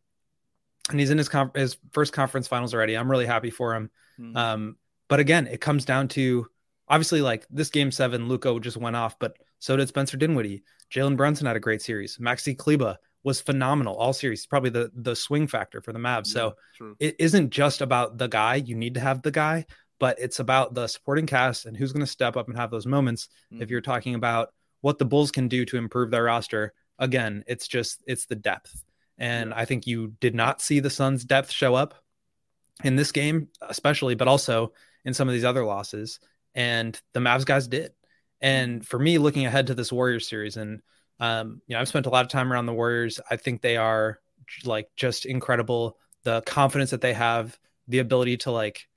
and he's in his com- his first conference finals already. I'm really happy for him. Mhm. Um, but again, it comes down to obviously like this game seven, Luka just went off, but so did Spencer Dinwiddie. Jalen Brunson had a great series. Maxi Kleber was phenomenal all series, probably the the swing factor for the Mavs. So true. it isn't just about the guy. You need to have the guy, but it's about the supporting cast and who's going to step up and have those moments. If Mhm. you're talking about what the Bulls can do to improve their roster, again, it's just it's the depth. And I think you did not see the Suns' depth show up in this game, especially, but also in some of these other losses. And the Mavs guys did. And for me, looking ahead to this Warriors series, and um, you know, I've spent a lot of time around the Warriors. I think they are like just incredible. The confidence that they have, the ability to like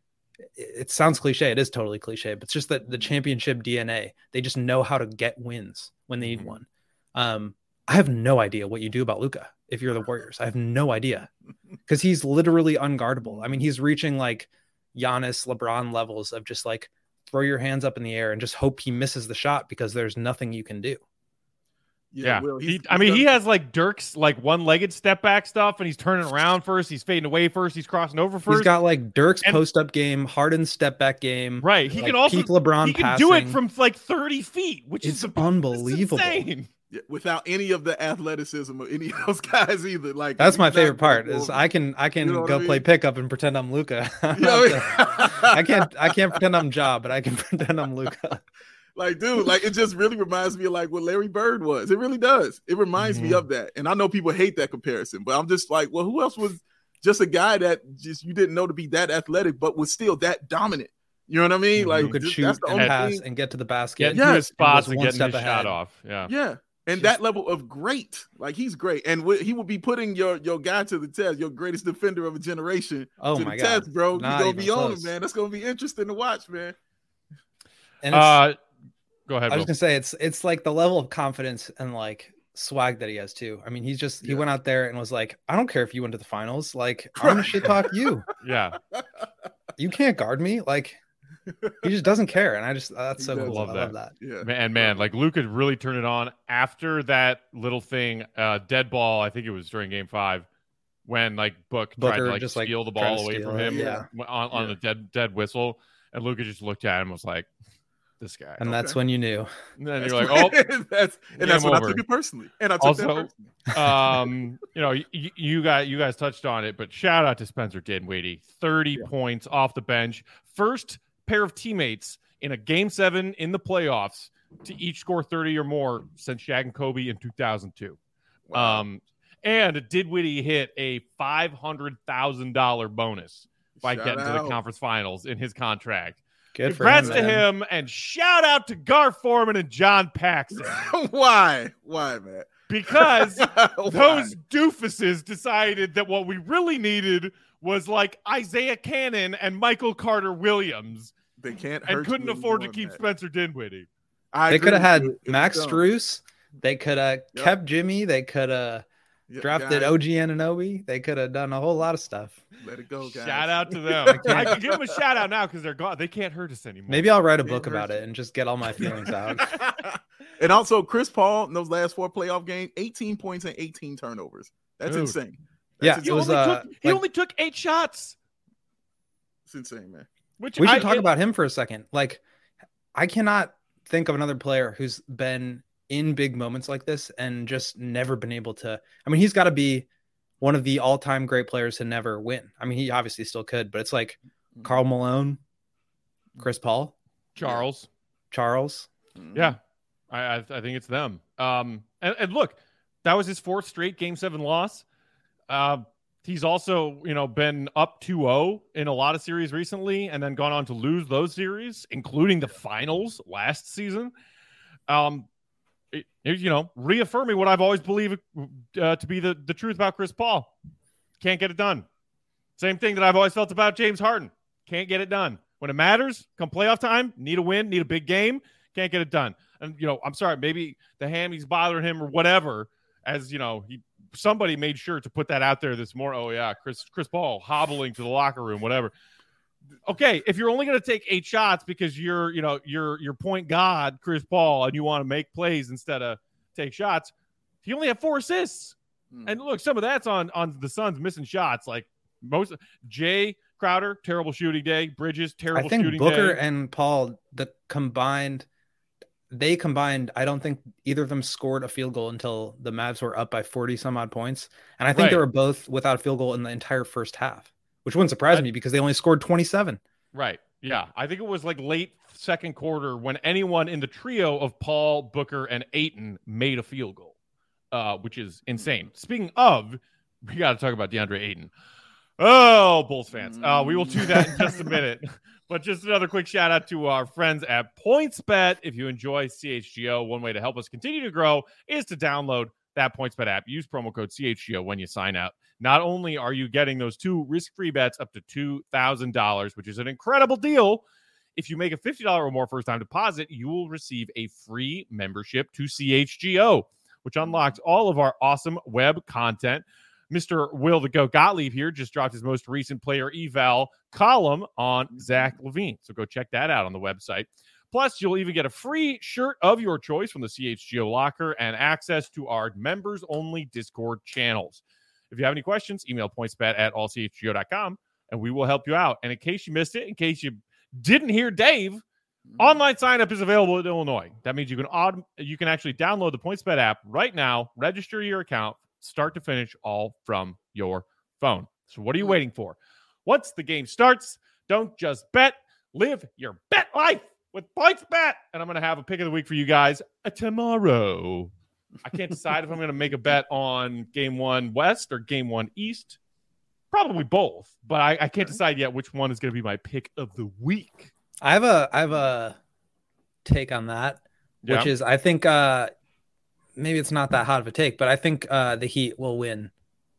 it- sounds cliche, it is totally cliche, but it's just that the championship DNA. They just know how to get wins when they need Mhm. one. Um, I have no idea what you do about Luka if you're the Warriors. I have no idea because he's literally unguardable. I mean, he's reaching like Giannis, LeBron levels of just like throw your hands up in the air and just hope he misses the shot because there's nothing you can do. Yeah, Will, he, he's- I mean, he's he has like Dirk's like one-legged step back stuff, and he's turning around first, he's fading away first, he's crossing over first. He's got like Dirk's And- post up game, Harden's step back game. right. He like, can also peak LeBron he can passing. do it from like thirty feet, which It's is unbelievable. insane. Yeah, without any of the athleticism of any of those guys either. Like That's my favorite part is. I can I can You know go I play pickup and pretend I'm Luka. You know what I mean? I can't I can't pretend I'm Ja, but I can pretend I'm Luka. like dude like it just really reminds me of like what larry bird was it really does it reminds me Mhm. of that and i know people hate that comparison but i'm just like well who else was just a guy that just you didn't know to be that athletic but was still that dominant you know what i mean like Who could just- shoot that's the and pass thing and get to the basket. Getting Yes, spots was and one getting his step shot off. Yeah. yeah and that level of great like he's great and wh- he will be putting your your guy to the test your greatest defender of a generation Oh to my the god. test bro Not you gonna even be on him man that's gonna be interesting to watch man And it's, Uh, go ahead. I was Will. gonna say it's it's like the level of confidence and like swag that he has too. I mean, he's just he Yeah. went out there and was like, I don't care if you went to the finals. Like, I'm gonna shit talk you. Yeah. You can't guard me. Like, he just doesn't care. And I just that's so cool. Love I that. love that. yeah Man, and man, like Luke had really turned it on after that little thing, uh, dead ball. I think it was during Game Five when like Book tried to like just, like, steal the ball away from him yeah. on, on Yeah. the dead dead whistle, and Luka just looked at him and was like, "This guy." And that's when you knew. And then That's you're like, "Oh." what- that's and that's game when over. I took it personally. And I took that Also, personally. um, you know, you, you guys, you guys touched on it, but shout out to Spencer Dinwiddie, thirty points off the bench, first pair of teammates in a game seven in the playoffs to each score thirty or more since Shaq and Kobe in two thousand two. Wow. Um, and hit a five hundred thousand dollar bonus by Shout getting to the conference finals in his contract. Good for Congrats him. to him, and shout out to Gar Forman and John Paxson Why? Why, man? because Why? those doofuses decided that what we really needed was like Isaiah Canaan and Michael Carter Williams they can't and couldn't you afford to keep that. Spencer Dinwiddie. I They could have had you. It was Max dumb. Strus. They could have Yep. kept Jimmy. They could have Yeah, drafted guys, OG Anunoby. They could have done a whole lot of stuff. Let it go, guys. Shout out to them. I can give them a shout out now because they're gone. They can't hurt us anymore. Maybe I'll write a It book about hurts it and just get all my feelings out. and also, Chris Paul in those last four playoff games, 18 points and 18 turnovers. That's Dude. insane. Yeah, That's he, it was, only, uh, took, he like- only took eight shots. It's insane, man. Which We should I- talk it- about him for a second. Like, I cannot think of another player who's been in big moments like this and just never been able to. I mean, he's got to be one of the all-time great players to never win. I mean, he obviously still could, but it's like Karl Malone, Chris Paul, Charles. Charles. Mhm. Yeah, I, I I think it's them. Um, and, and look, that was his fourth straight Game Seven loss. Uh, He's also, you know, been up 2-0 in a lot of series recently and then gone on to lose those series, including the finals last season. Um, it, you know, reaffirming what I've always believed uh, to be the, the truth about Chris Paul. Can't get it done. Same thing that I've always felt about James Harden. Can't get it done. When it matters, come playoff time, need a win, need a big game, can't get it done. And, you know, I'm sorry, maybe the hammy's bothering him or whatever, as, you know, he somebody made sure to put that out there this morning. Oh yeah, Chris Chris Paul hobbling to the locker room, whatever. Okay, if you're only going to take eight shots because you're you know you're your point god Chris Paul and you want to make plays instead of take shots, he only had four assists. Hmm. And look, some of that's on on the Suns missing shots. Like most Jae Crowder, terrible shooting day. Bridges, terrible I think Booker day. and Paul, the combined they combined, I don't think either of them scored a field goal until the Mavs were up by 40 some odd points. And I think Right. they were both without a field goal in the entire first half, which wouldn't surprise I- me because they only scored 27. Right. Yeah. I think it was like late second quarter when anyone in the trio of Paul, Booker, and Ayton made a field goal, uh, which is insane. Speaking of, we got to talk about DeAndre Ayton. Oh, Bulls fans. Uh, we will do that in just a minute. But just another quick shout out to our friends at PointsBet. If you enjoy CHGO, one way to help us continue to grow is to download that PointsBet app. Use promo code CHGO when you sign up. Not only are you getting those two risk free bets up to $2,000, which is an incredible deal. If you make a $50 or more first time deposit, you will receive a free membership to CHGO, which unlocks all of our awesome web content. Mr. Will the Go Gottlieb here just dropped his most recent player eval column on mm-hmm. Zach LaVine. So go check that out on the website. Plus, you'll even get a free shirt of your choice from the CHGO locker and access to our members only Discord channels. If you have any questions, email pointsbet at allchgo.com and we will help you out. And in case you missed it, in case you didn't hear Dave, mm-hmm. online sign up is available in Illinois. That means you can you can actually download the PointsBet app right now, register your account, start to finish, all from your phone. So what are you waiting for? Once the game starts, don't just bet, live your bet life with PointsBet. And I'm going to have a pick of the week for you guys uh, tomorrow. I can't decide if I'm going to make a bet on game one West or game one East. Probably both, but I, I can't decide yet which one is going to be my pick of the week. I have a I have a take on that, which is I think uh maybe it's not that hot of a take, but I think uh the Heat will win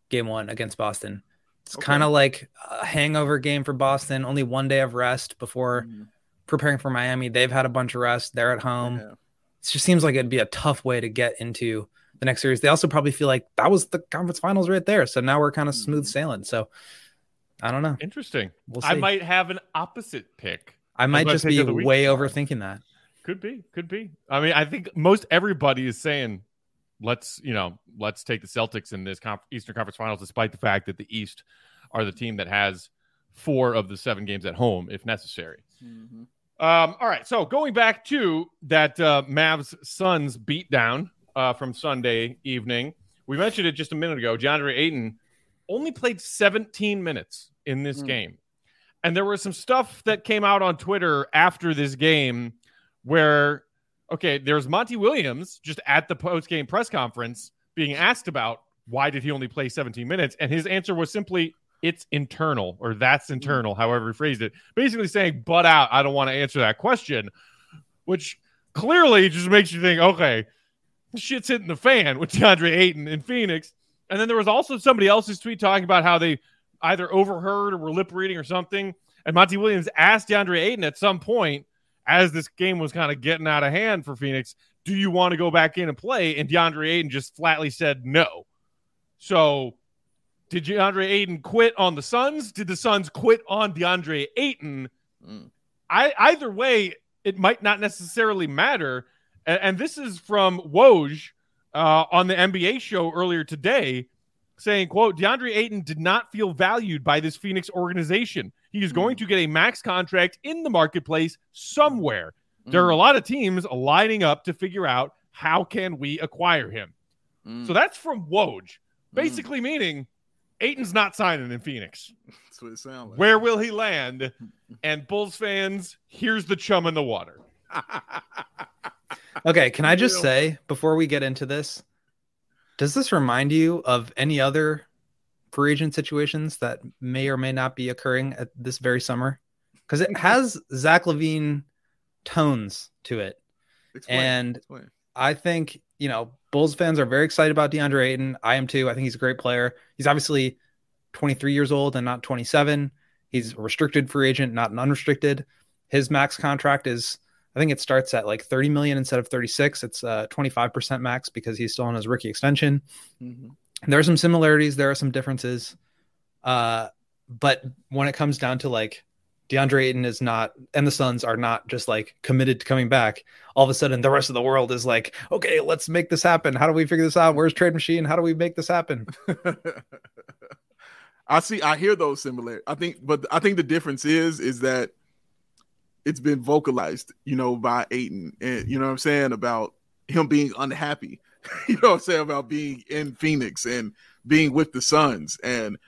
game 1 against Boston. It's Okay. kind of like a hangover game for Boston, only one day of rest before Mhm. preparing for Miami. They've had a bunch of rest. They're at home. Yeah. It just seems like it'd be a tough way to get into the next series. They also probably feel like that was the conference finals right there. So now we're kind of smooth sailing. So I don't know. Interesting. We'll I might have an opposite pick. I might just be of the week way overthinking that. Could be, could be. I mean, I think most everybody is saying, let's, you know, let's take the Celtics in this conf- Eastern Conference Finals, despite the fact that the East are the team that has four of the seven games at home, if necessary. Mhm. Um, all right, so going back to that uh, Mavs Suns beatdown uh, from Sunday evening, we mentioned it just a minute ago. DeAndre Ayton only played 17 minutes in this Hmm. game, and there was some stuff that came out on Twitter after this game where, okay, there's Monty Williams just at the post game press conference being asked about why did he only play 17 minutes, and his answer was simply. It's internal, or that's mm-hmm. internal, however he phrased it. Basically saying butt out i don't want to answer that question which clearly just makes you think okay shit's hitting the fan with DeAndre Ayton in Phoenix. And then there was also somebody else's tweet talking about how they either overheard or were lip reading or something. And Monty Williams asked DeAndre Ayton at some point as this game was kind of getting out of hand for Phoenix do you want to go back in and play and DeAndre Ayton just flatly said no so did DeAndre Ayton quit on the Suns? Did the Suns quit on DeAndre Ayton? Mm. I either way, it might not necessarily matter. And, and this is from Woj uh, on the NBA show earlier today, saying, "quote DeAndre Ayton did not feel valued by this Phoenix organization. He is going hmm. to get a max contract in the marketplace somewhere. There are a hmm. lot of teams lining up to figure out how can we acquire him. Mm. So that's from Woj, hmm. basically meaning Ayton's not signing in Phoenix. That's what it sounds like. Where will he land? And Bulls fans, here's the chum in the water. Okay, can I just say before we get into this, does this remind you of any other free agent situations that may or may not be occurring at this very summer because it has Zach LaVine tones to it. Explain, and explain. I think, you know, Bulls fans are very excited about DeAndre Ayton. I am too. I think he's a great player. He's obviously 23 years old and not 27. He's a restricted free agent, not an unrestricted. His max contract is, I think it starts at like 30 million instead of 36. It's uh, 25% max because he's still on his rookie extension. Mm-hmm. There are some similarities, there are some differences. Uh, but when it comes down to like DeAndre Ayton is not, and the Suns are not just like committed to coming back. All of a sudden, the rest of the world is like, okay, let's make this happen. How do we figure this out? Where's Trade Machine? How do we make this happen? I see. I hear those similar. I think, but I think the difference is, is that it's been vocalized, you know, by Ayton, and you know what I'm saying about him being unhappy. you know what I'm saying about being in Phoenix and being with the Suns, and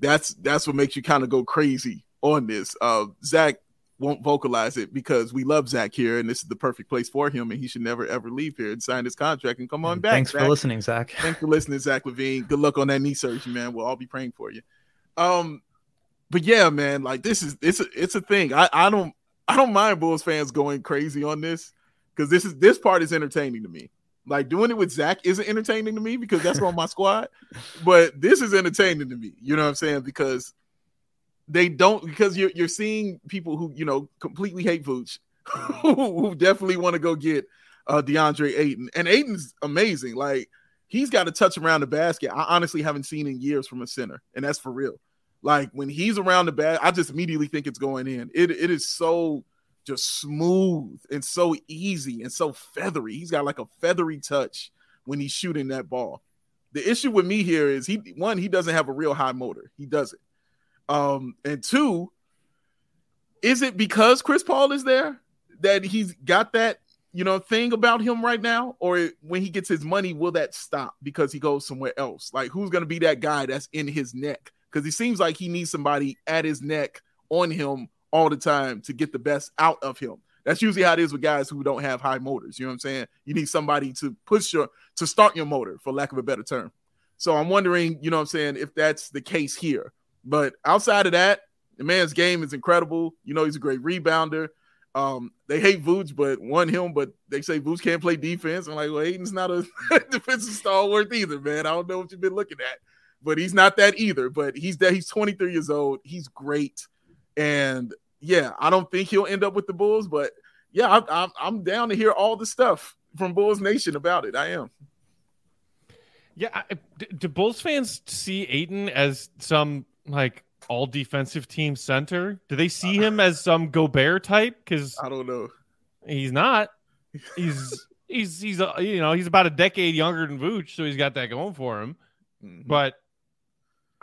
that's that's what makes you kind of go crazy on this. Uh, Zach won't vocalize it because we love Zach here, and this is the perfect place for him, and he should never ever leave here and sign his contract and come on back. Thanks Zach. for listening, Zach. Thanks for listening, Zach LaVine. Good luck on that knee surgery, man. We'll all be praying for you. Um, but yeah, man, like this is it's a, it's a thing. I I don't I don't mind Bulls fans going crazy on this because this is this part is entertaining to me. Like doing it with Zach isn't entertaining to me because that's on my squad, but this is entertaining to me. You know what I'm saying? Because they don't because you're you're seeing people who you know completely hate Vooch, who definitely want to go get uh, DeAndre Ayton, and Ayton's amazing. Like he's got a touch around the basket. I honestly haven't seen in years from a center, and that's for real. Like when he's around the bat, I just immediately think it's going in. It it is so just smooth and so easy and so feathery. He's got like a feathery touch when he's shooting that ball. The issue with me here is he one he doesn't have a real high motor. He doesn't. Um, and two, is it because Chris Paul is there that he's got that you know thing about him right now, or when he gets his money, will that stop because he goes somewhere else? Like who's to be that guy that's in his neck? Because he seems like he needs somebody at his neck on him all the time to get the best out of him. That's usually how it is with guys who don't have high motors. You know what I'm saying? You need somebody to push your to start your motor, for lack of a better term. So I'm wondering, you know what I'm saying, if that's the case here. But outside of that, the man's game is incredible. You know, he's a great rebounder. Um, they hate Vooch, but one him, but they say Vooch can't play defense. I'm like, well, Ayton's not a defensive stalwart either, man. I don't know what you've been looking at, but he's not that either. But he's that he's 23 years old. He's great, and yeah, I don't think he'll end up with the Bulls, but yeah, I, I'm I'm down to hear all the stuff from Bulls Nation about it. I am. Yeah, do Bulls fans see Ayton as some like all defensive team center? Do they see him as some Gobert type? Because I don't know. He's not. He's he's he's you know he's about a decade younger than Vooch, so he's got that going for him. Mm-hmm. But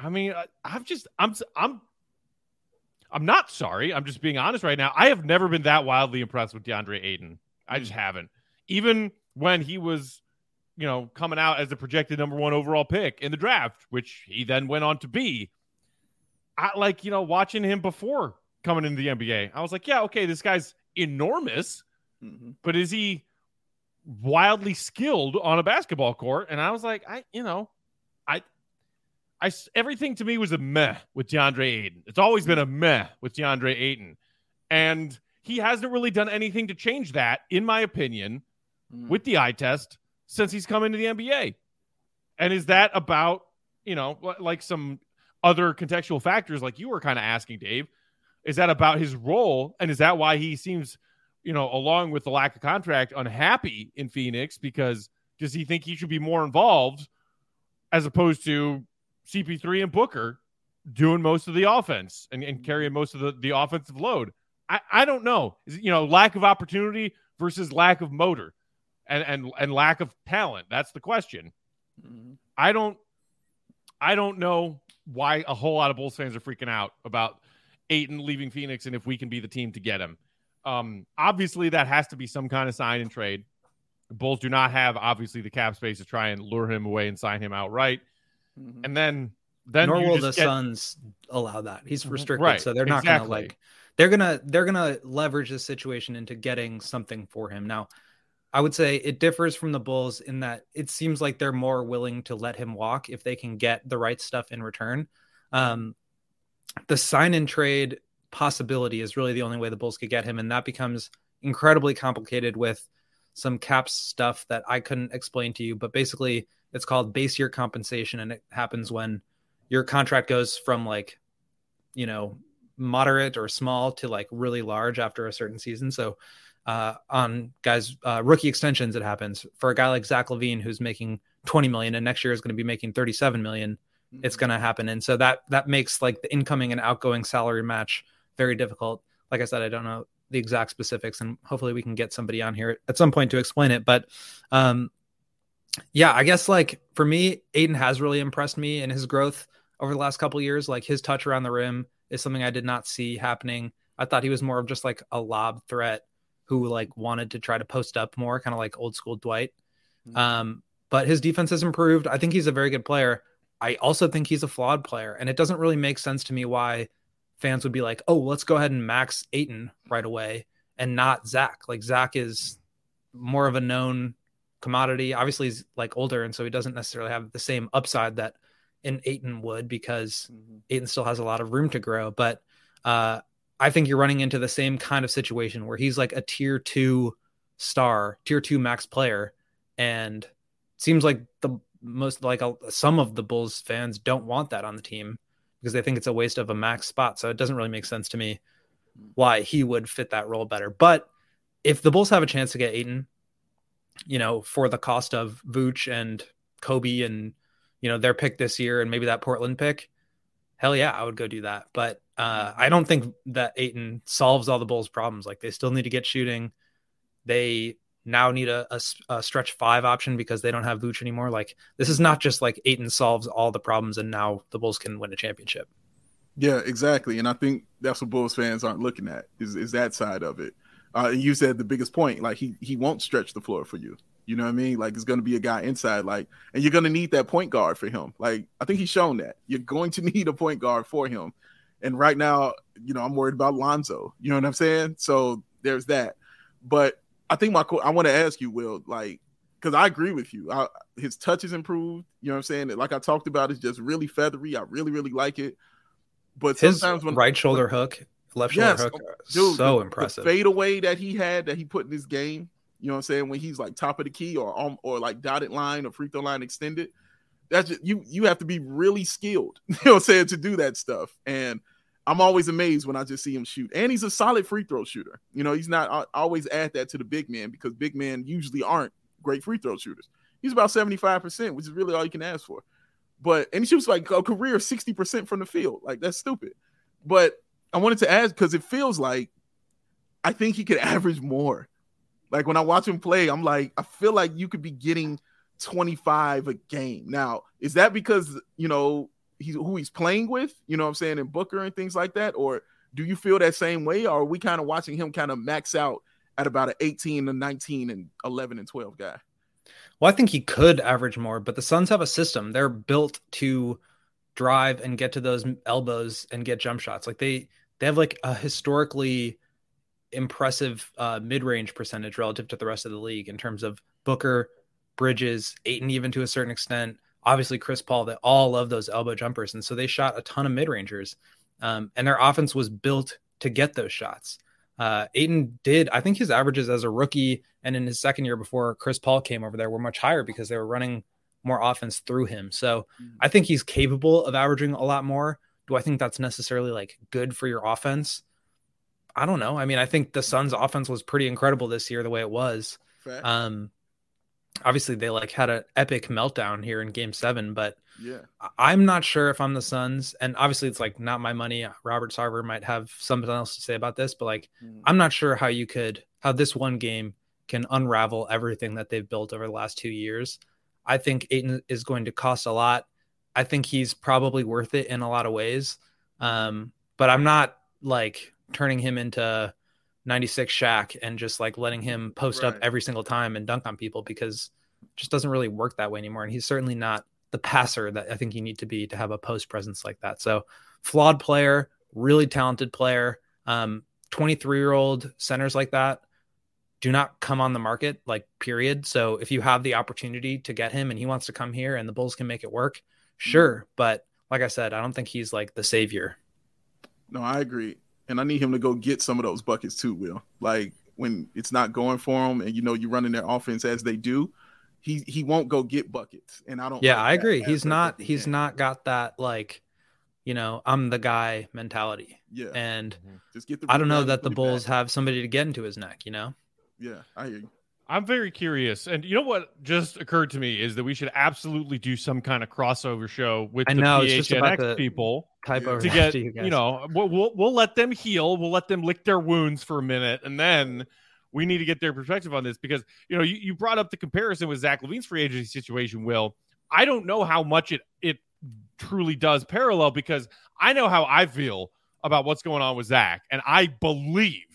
I mean, I, I'm just I'm I'm I'm not sorry. I'm just being honest right now. I have never been that wildly impressed with DeAndre Ayton. I just haven't. Even when he was, you know, coming out as the projected number one overall pick in the draft, which he then went on to be. I like, you know, watching him before coming into the NBA. I was like, yeah, okay, this guy's enormous, mm-hmm. but is he wildly skilled on a basketball court? And I was like, I, you know, I, everything to me was a meh with DeAndre Ayton. It's always been a meh with DeAndre Ayton, and he hasn't really done anything to change that, in my opinion, mm. with the eye test since he's come into the NBA. And is that about you know like some other contextual factors like you were kind of asking Dave? Is that about his role, and is that why he seems, you know, along with the lack of contract, unhappy in Phoenix because does he think he should be more involved as opposed to CP3 and Booker doing most of the offense and, and carrying most of the, the offensive load. I, I don't know. Is you know, lack of opportunity versus lack of motor and, and, and lack of talent. That's the question. Mm-hmm. I don't I don't know why a whole lot of Bulls fans are freaking out about Ayton leaving Phoenix and if we can be the team to get him. Um, obviously, that has to be some kind of sign and trade. The Bulls do not have obviously the cap space to try and lure him away and sign him outright. Mm-hmm. And then then nor will the get... Suns allow that. He's mm-hmm. restricted, right. so they're not exactly. gonna like they're gonna they're gonna leverage this situation into getting something for him. Now, I would say it differs from the Bulls in that it seems like they're more willing to let him walk if they can get the right stuff in return. Um, the sign and trade possibility is really the only way the Bulls could get him, and that becomes incredibly complicated with some caps stuff that I couldn't explain to you. But basically, it's called base year compensation, and it happens when your contract goes from like, you know, moderate or small to like really large after a certain season. So uh, on guys uh, rookie extensions, it happens for a guy like Zach LaVine who's making 20 million and next year is going to be making 37 million. Mm-hmm. It's going to happen, and so that that makes like the incoming and outgoing salary match very difficult. Like I said, I don't know the exact specifics, and hopefully we can get somebody on here at some point to explain it. But um, yeah, I guess like for me, Ayton has really impressed me in his growth over the last couple years. Like his touch around the rim is something I did not see happening. I thought he was more of just like a lob threat who like wanted to try to post up more, kind of like old school Dwight. Mm-hmm. Um, but his defense has improved. I think he's a very good player. I also think he's a flawed player, and it doesn't really make sense to me why fans would be like, "Oh, let's go ahead and max Ayton right away," and not Zach. Like Zach is more of a known commodity. Obviously, he's like older, and so he doesn't necessarily have the same upside that an Ayton would because mm-hmm. Ayton still has a lot of room to grow. But uh, I think you're running into the same kind of situation where he's like a tier two star, tier two max player, and seems like the most like a, some of the Bulls fans don't want that on the team because they think it's a waste of a max spot. So it doesn't really make sense to me why he would fit that role better. But if the Bulls have a chance to get Ayton, you know, for the cost of Vooch and Coby and you know their pick this year and maybe that Portland pick, hell yeah, I would go do that. But uh, I don't think that Ayton solves all the Bulls' problems. Like they still need to get shooting. They now need a, a, a, stretch five option because they don't have Vooch anymore. Like this is not just like Ayton solves all the problems and now the Bulls can win a championship. Yeah, exactly. And I think that's what Bulls fans aren't looking at is, is that side of it. Uh, you said the biggest point, like he he won't stretch the floor for you. You know what I mean? Like it's going to be a guy inside, like, and you're going to need that point guard for him. Like I think he's shown that you're going to need a point guard for him. And right now, you know, I'm worried about Lonzo. You know what I'm saying? So there's that. But I think my I want to ask you, Will, like, because I agree with you. I, his touch is improved. You know what I'm saying? Like I talked about, it's just really feathery. I really, really like it. But his sometimes when right shoulder hook, left shoulder yes, hook, dude, so the, impressive. The fadeaway that he had that he put in his game. You know what I'm saying? When he's like top of the key or um, or like dotted line or free throw line extended, that's just, you you have to be really skilled. You know what I'm saying to do that stuff. And I'm always amazed when I just see him shoot. And he's a solid free throw shooter. You know, he's not I always add that to the big man because big men usually aren't great free throw shooters. He's about 75%, which is really all you can ask for. But and he shoots like a career 60% from the field. Like that's stupid. But I wanted to ask because it feels like I think he could average more. Like when I watch him play, I'm like, I feel like you could be getting 25 a game. Now, is that because you know he's who he's playing with, you know what I'm saying, in Booker and things like that? Or do you feel that same way? Or are we kind of watching him kind of max out at about an 18 and 19 and 11 and 12 guy? Well, I think he could average more, but the Suns have a system. They're built to drive and get to those elbows and get jump shots. Like they they have like a historically impressive uh, mid-range percentage relative to the rest of the league in terms of Booker, Bridges, Ayton, even to a certain extent obviously Chris Paul, they all love those elbow jumpers. And so they shot a ton of mid rangers. Um, and their offense was built to get those shots. Uh, Ayton did, I think his averages as a rookie and in his second year before Chris Paul came over there were much higher because they were running more offense through him. So mm-hmm. I think he's capable of averaging a lot more. Do I think that's necessarily like good for your offense? I don't know. I mean, I think the Suns' offense was pretty incredible this year, the way it was. Um, obviously they like had an epic meltdown here in game seven but yeah i'm not sure if i'm the suns and obviously it's like not my money robert sarver might have something else to say about this but like mm. i'm not sure how you could how this one game can unravel everything that they've built over the last two years i think Ayton is going to cost a lot i think he's probably worth it in a lot of ways um, but i'm not like turning him into 96 Shaq and just like letting him post right. up every single time and dunk on people because just doesn't really work that way anymore. And he's certainly not the passer that I think you need to be to have a post presence like that. So flawed player, really talented player. Um, 23 year old centers like that, do not come on the market, like period. So if you have the opportunity to get him and he wants to come here and the Bulls can make it work, sure. But like I said, I don't think he's like the savior. No, I agree. And I need him to go get some of those buckets too, Will. Like when it's not going for him and you know you're running their offense as they do, he he won't go get buckets. And I don't Yeah, like I agree. He's not he's not got that like you know, I'm the guy mentality. Yeah. And mm-hmm. just get the I don't know that the Bulls back. have somebody to get into his neck, you know? Yeah, I hear you. I'm very curious. And you know what just occurred to me is that we should absolutely do some kind of crossover show with I the know, PHNX people type to get, you, you, know, we'll, we'll, we'll let them heal. We'll let them lick their wounds for a minute. And then we need to get their perspective on this because, you know, you, you brought up the comparison with Zach LaVine's free agency situation, Will. I don't know how much it, it truly does parallel because I know how I feel about what's going on with Zach. And I believe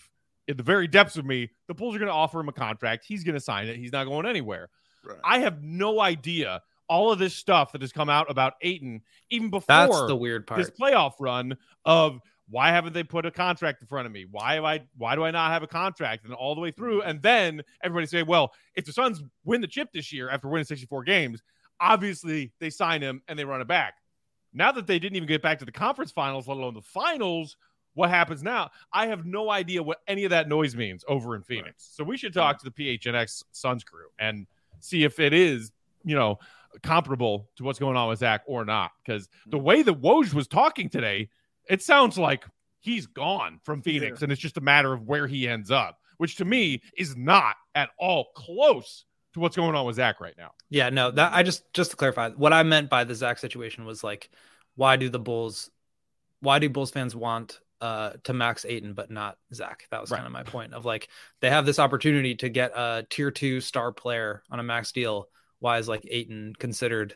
in the very depths of me, the Bulls are going to offer him a contract. He's going to sign it. He's not going anywhere. Right. I have no idea all of this stuff that has come out about Ayton, even before that's the weird part. This playoff run of why haven't they put a contract in front of me? Why have I? Why do I not have a contract? And all the way through, and then everybody say, well, if the Suns win the chip this year after winning 64 games, obviously they sign him and they run it back. Now that they didn't even get back to the conference finals, let alone the finals, what happens now? I have no idea what any of that noise means over in Phoenix. Right. So we should talk mm. to the PHNX Suns crew and see if it is, you know, comparable to what's going on with Zach or not. Because mm. the way that Woj was talking today, it sounds like he's gone from Phoenix and it's just a matter of where he ends up, which to me is not at all close to what's going on with Zach right now. Yeah, no, that I just just to clarify, what I meant by the Zach situation was like, why do the Bulls, why do Bulls fans want uh, to max Ayton, but not Zach. That was right. kind of my point of like they have this opportunity to get a tier two star player on a max deal. Why is like Ayton considered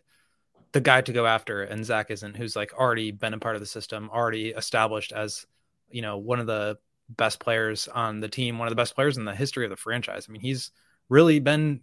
the guy to go after and Zach isn't, who's like already been a part of the system, already established as, you know, one of the best players on the team, one of the best players in the history of the franchise. I mean, he's really been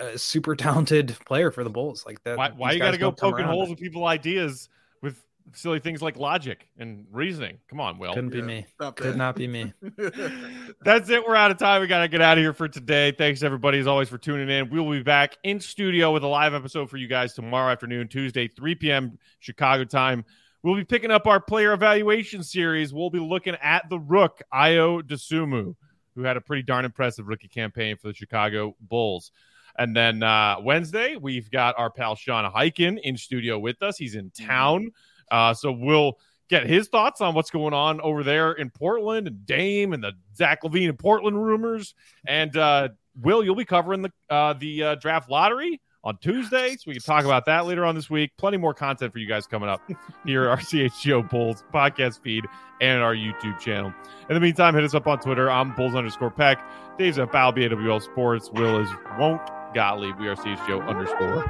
a super talented player for the Bulls. Like that. Why, why you got to go poking holes in people's ideas with silly things like logic and reasoning. Come on, Will. Couldn't be yeah, me. Could not be me. That's it. We're out of time. We got to get out of here for today. Thanks, everybody, as always, for tuning in. We will be back in studio with a live episode for you guys tomorrow afternoon, Tuesday, 3 p.m. Chicago time. We'll be picking up our player evaluation series. We'll be looking at the Rook, Ayo Dosunmu, who had a pretty darn impressive rookie campaign for the Chicago Bulls. And then uh, Wednesday, we've got our pal Sean Highkin in studio with us. He's in town. Uh, so we'll get his thoughts on what's going on over there in Portland and Dame and the Zach LaVine and Portland rumors. And uh, Will, you'll be covering the uh, the uh, draft lottery on Tuesday, so we can talk about that later on this week. Plenty more content for you guys coming up here, our CHGO Bulls podcast feed and our YouTube channel. In the meantime, hit us up on Twitter. I'm Bulls underscore Peck. Dave's at Balby AWL Sports. Will is Won't Gottlieb. We are CHGO underscore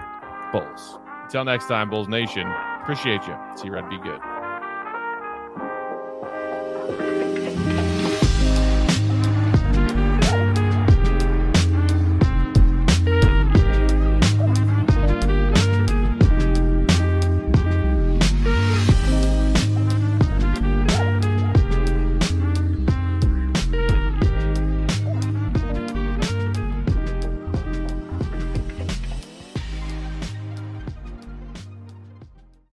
Bulls. Until next time, Bulls Nation. Appreciate you. See you, Red. Be good.